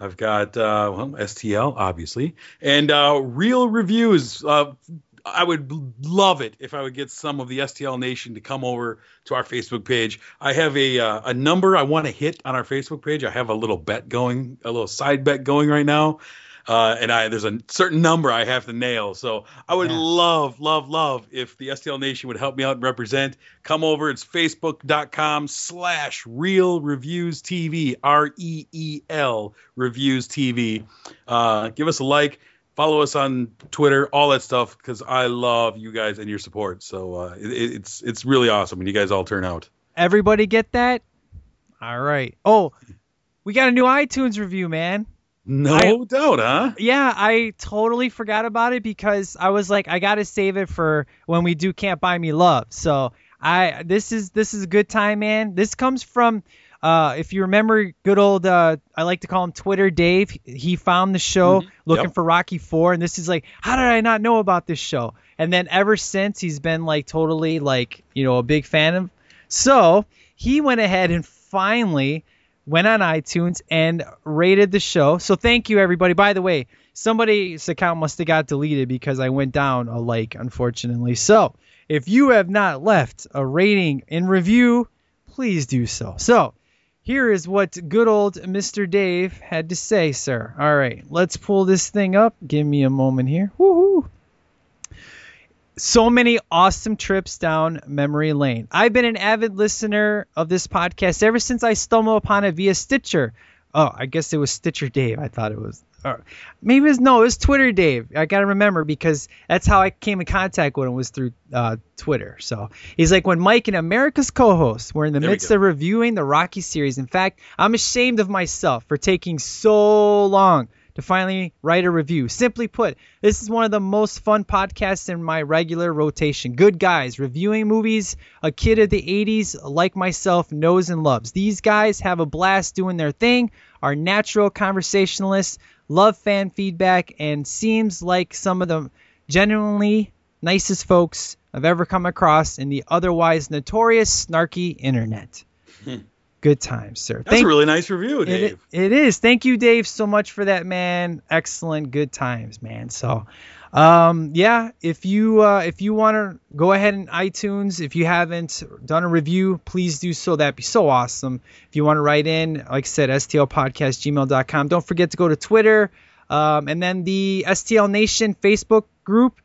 I've got uh, well STL obviously, and uh, Reel Reviews. Uh, I would love it if I would get some of the STL Nation to come over to our Facebook page. I have a uh, a number I want to hit on our Facebook page. I have a little bet going, a little side bet going right now. Uh, and I there's a certain number I have to nail. So I would love, love, love if the STL Nation would help me out and represent. Come over. It's facebook.com slash reel reviews TV, R E E L reviews TV. Uh, give us a like. Follow us on Twitter, all that stuff, because I love you guys and your support. So uh, it, it's it's really awesome when you guys all turn out. Everybody get that? All right. Oh, we got a new iTunes review, man. No I- doubt, huh? Yeah, I totally forgot about it because I was like, I gotta save it for when we do Can't Buy Me Love. So I this is this is a good time, man. This comes from uh if you remember good old uh I like to call him Twitter Dave. He found the show looking Yep. for Rocky Four and this is like, how did I not know about this show? And then ever since he's been like totally like, you know, a big fan of so he went ahead and finally went on iTunes and rated the show. So thank you everybody. By the way, somebody's account must have got deleted because I went down a like, unfortunately. So if you have not left a rating and review, please do so. So here is what good old Mr. Dave had to say, sir. All right, let's pull this thing up. Give me a moment here. Woohoo! So many awesome trips down memory lane. I've been an avid listener of this podcast ever since I stumbled upon it via Stitcher. Oh, I guess it was Stitcher Dave. I thought it was. Or maybe it was no, it was Twitter Dave. I gotta remember because that's how I came in contact with him was through uh, Twitter. So he's like when Mike and America's co-host were in the There midst of reviewing the Rocky series. In fact, I'm ashamed of myself for taking so long to finally write a review. Simply put, this is one of the most fun podcasts in my regular rotation. Good guys reviewing movies a kid of the 80s like myself knows and loves. These guys have a blast doing their thing, are natural conversationalists, love fan feedback, and seems like some of the genuinely nicest folks I've ever come across in the otherwise notorious snarky internet. Hmm. Good times, sir. That's a really nice review, Dave. It, it is. Thank you, Dave, so much for that, man. Excellent, good times, man. So, um, yeah, if you uh, if you want to go ahead and iTunes, if you haven't done a review, please do so. That'd be so awesome. If you want to write in, like I said, stlpodcast@gmail.com. Don't forget to go to Twitter, um, and then the STL Nation Facebook group.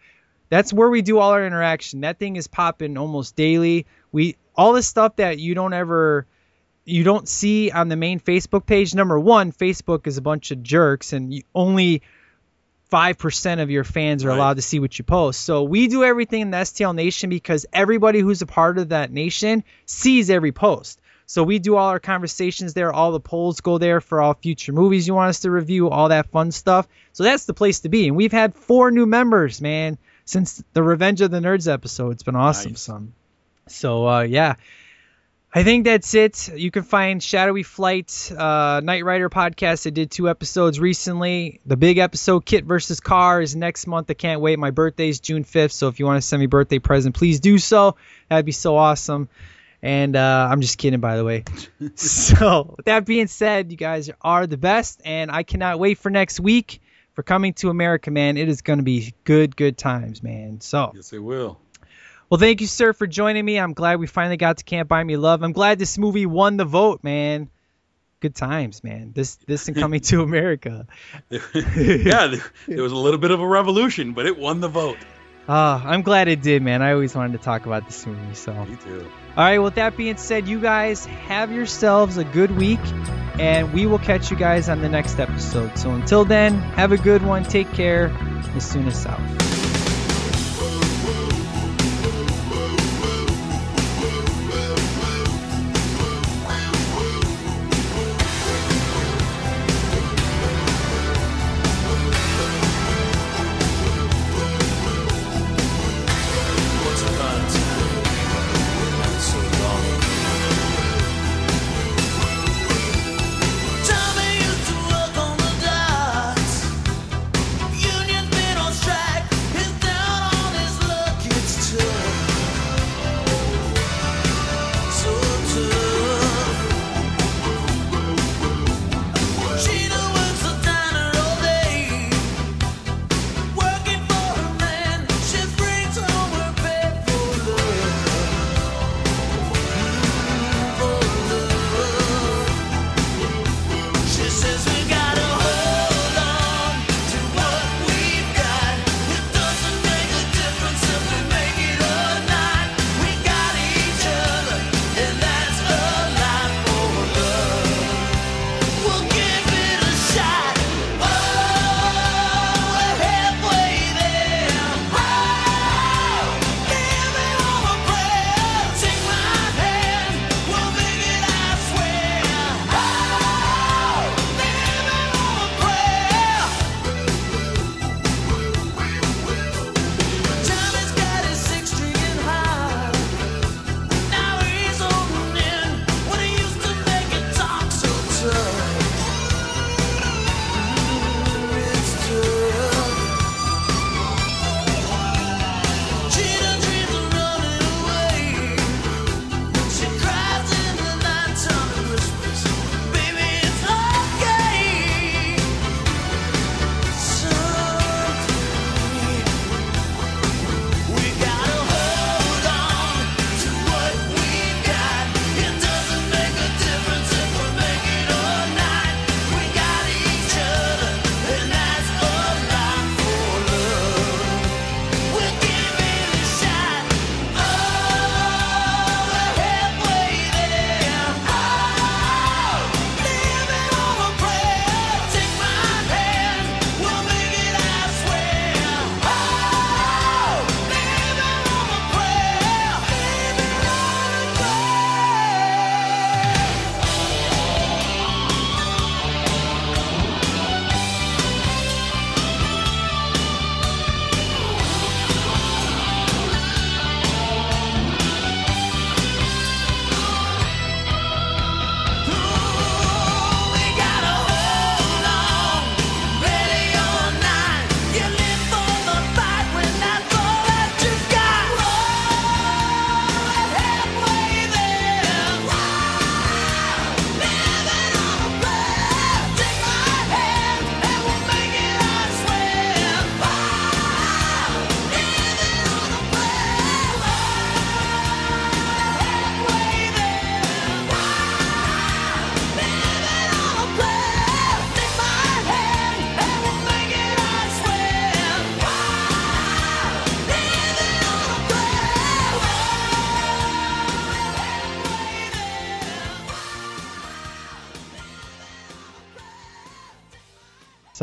That's where we do all our interaction. That thing is popping almost daily. We all this stuff that you don't ever you don't see on the main Facebook page. Number one, Facebook is a bunch of jerks, and you, only five percent of your fans are Right. allowed to see what you post. So we do everything in the STL Nation because everybody who's a part of that nation sees every post. So we do all our conversations there. All the polls go there for all future movies you want us to review, all that fun stuff. So that's the place to be. And we've had four new members, man, since the Revenge of the Nerds episode. It's been awesome, Nice. son. So uh, yeah. I think that's it. You can find Shadowy Flight, uh, Knight Rider podcast. I did two episodes recently. The big episode, KITT versus KARR, is next month. I can't wait. My birthday's June 5th, so if you want to send me a birthday present, please do so. That'd be so awesome. And uh, I'm just kidding, by the way. (laughs) so, with that being said, you guys are the best, and I cannot wait for next week for coming to America, man. It is going to be good, good times, man. So, Yes, it will. Well, thank you, sir, for joining me. I'm glad we finally got to Can't Buy Me Love. I'm glad this movie won the vote, man. Good times, man. This this and coming to America. (laughs) yeah, there, was a little bit of a revolution, but it won the vote. Ah, I'm glad it did, man. I always wanted to talk about this movie. So, all Me too. right. With that being said, you guys have yourselves a good week, and we will catch you guys on the next episode. So until then, have a good one. Take care. As soon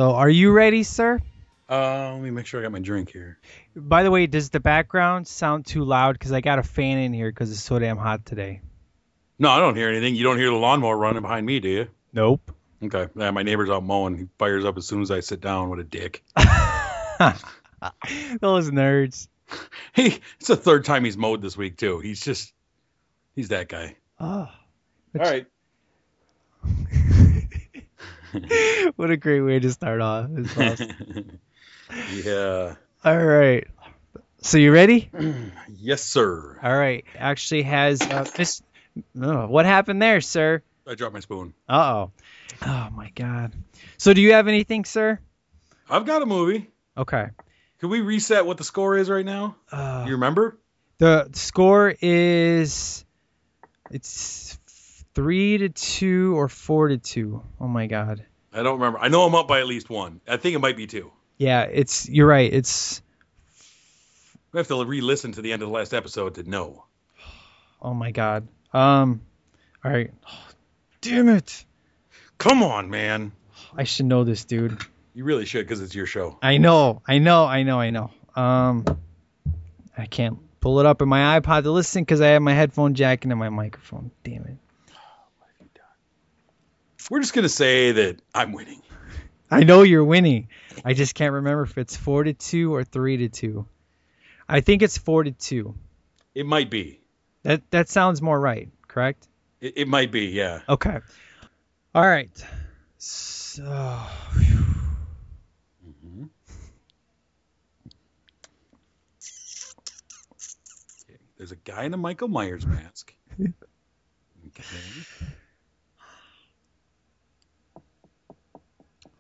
So, are you ready, sir? Uh, let me make sure I got my drink here. By the way, does the background sound too loud? Because I got a fan in here because it's so damn hot today. No, I don't hear anything. You don't hear the lawnmower running behind me, do you? Nope. Okay. Yeah, my neighbor's out mowing. He fires up as soon as I sit down. What a dick. (laughs) Those nerds. (laughs) Hey, it's the third time he's mowed this week too. He's just, he's that guy. Oh, All right. (laughs) (laughs) what a great way to start off. (laughs) Awesome. Yeah. All right. So you ready? (clears throat) Yes, sir. All right. Actually has uh, this. Oh, what happened there, sir? I dropped my spoon. Uh oh. Oh my God. So do you have anything, sir? I've got a movie. Okay. Can we reset what the score is right now? Uh, you remember? The score is it's three to two or four to two. Oh my God. I don't remember. I know I'm up by at least one. I think it might be two. Yeah, it's you're right. It's We have to re-listen to the end of the last episode to know. (sighs) oh my God. Um. All right. (sighs) damn it. Come on, man. (sighs) I should know this, dude. You really should because it's your show. I know, I know, I know, I know. Um, I can't pull it up in my iPod to listen because I have my headphone jack into my microphone. Damn it! We're just gonna say that I'm winning. I know you're winning. I just can't remember if it's four to two or three to two. I think it's four to two. It might be. That that sounds more right, correct? It, it might be. Yeah. Okay. All right. So. Mm-hmm. There's a guy in a Michael Myers mask. (laughs) Okay.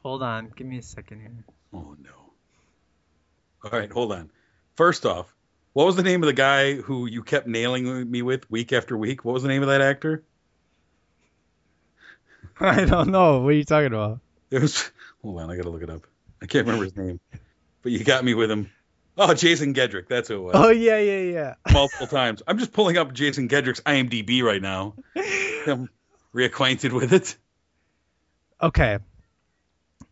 Hold on. Give me a second here. Oh no. All right, hold on. First off, what was the name of the guy who you kept nailing me with week after week? What was the name of that actor? (laughs) I don't know. What are you talking about? It was. Hold on, I gotta look it up. I can't remember his name, but you got me with him. Oh, Jason Gedrick. That's who it was. Oh yeah, yeah, yeah. Multiple times. I'm just pulling up Jason Gedrick's IMDb right now. (laughs) I'm reacquainted with it. Okay.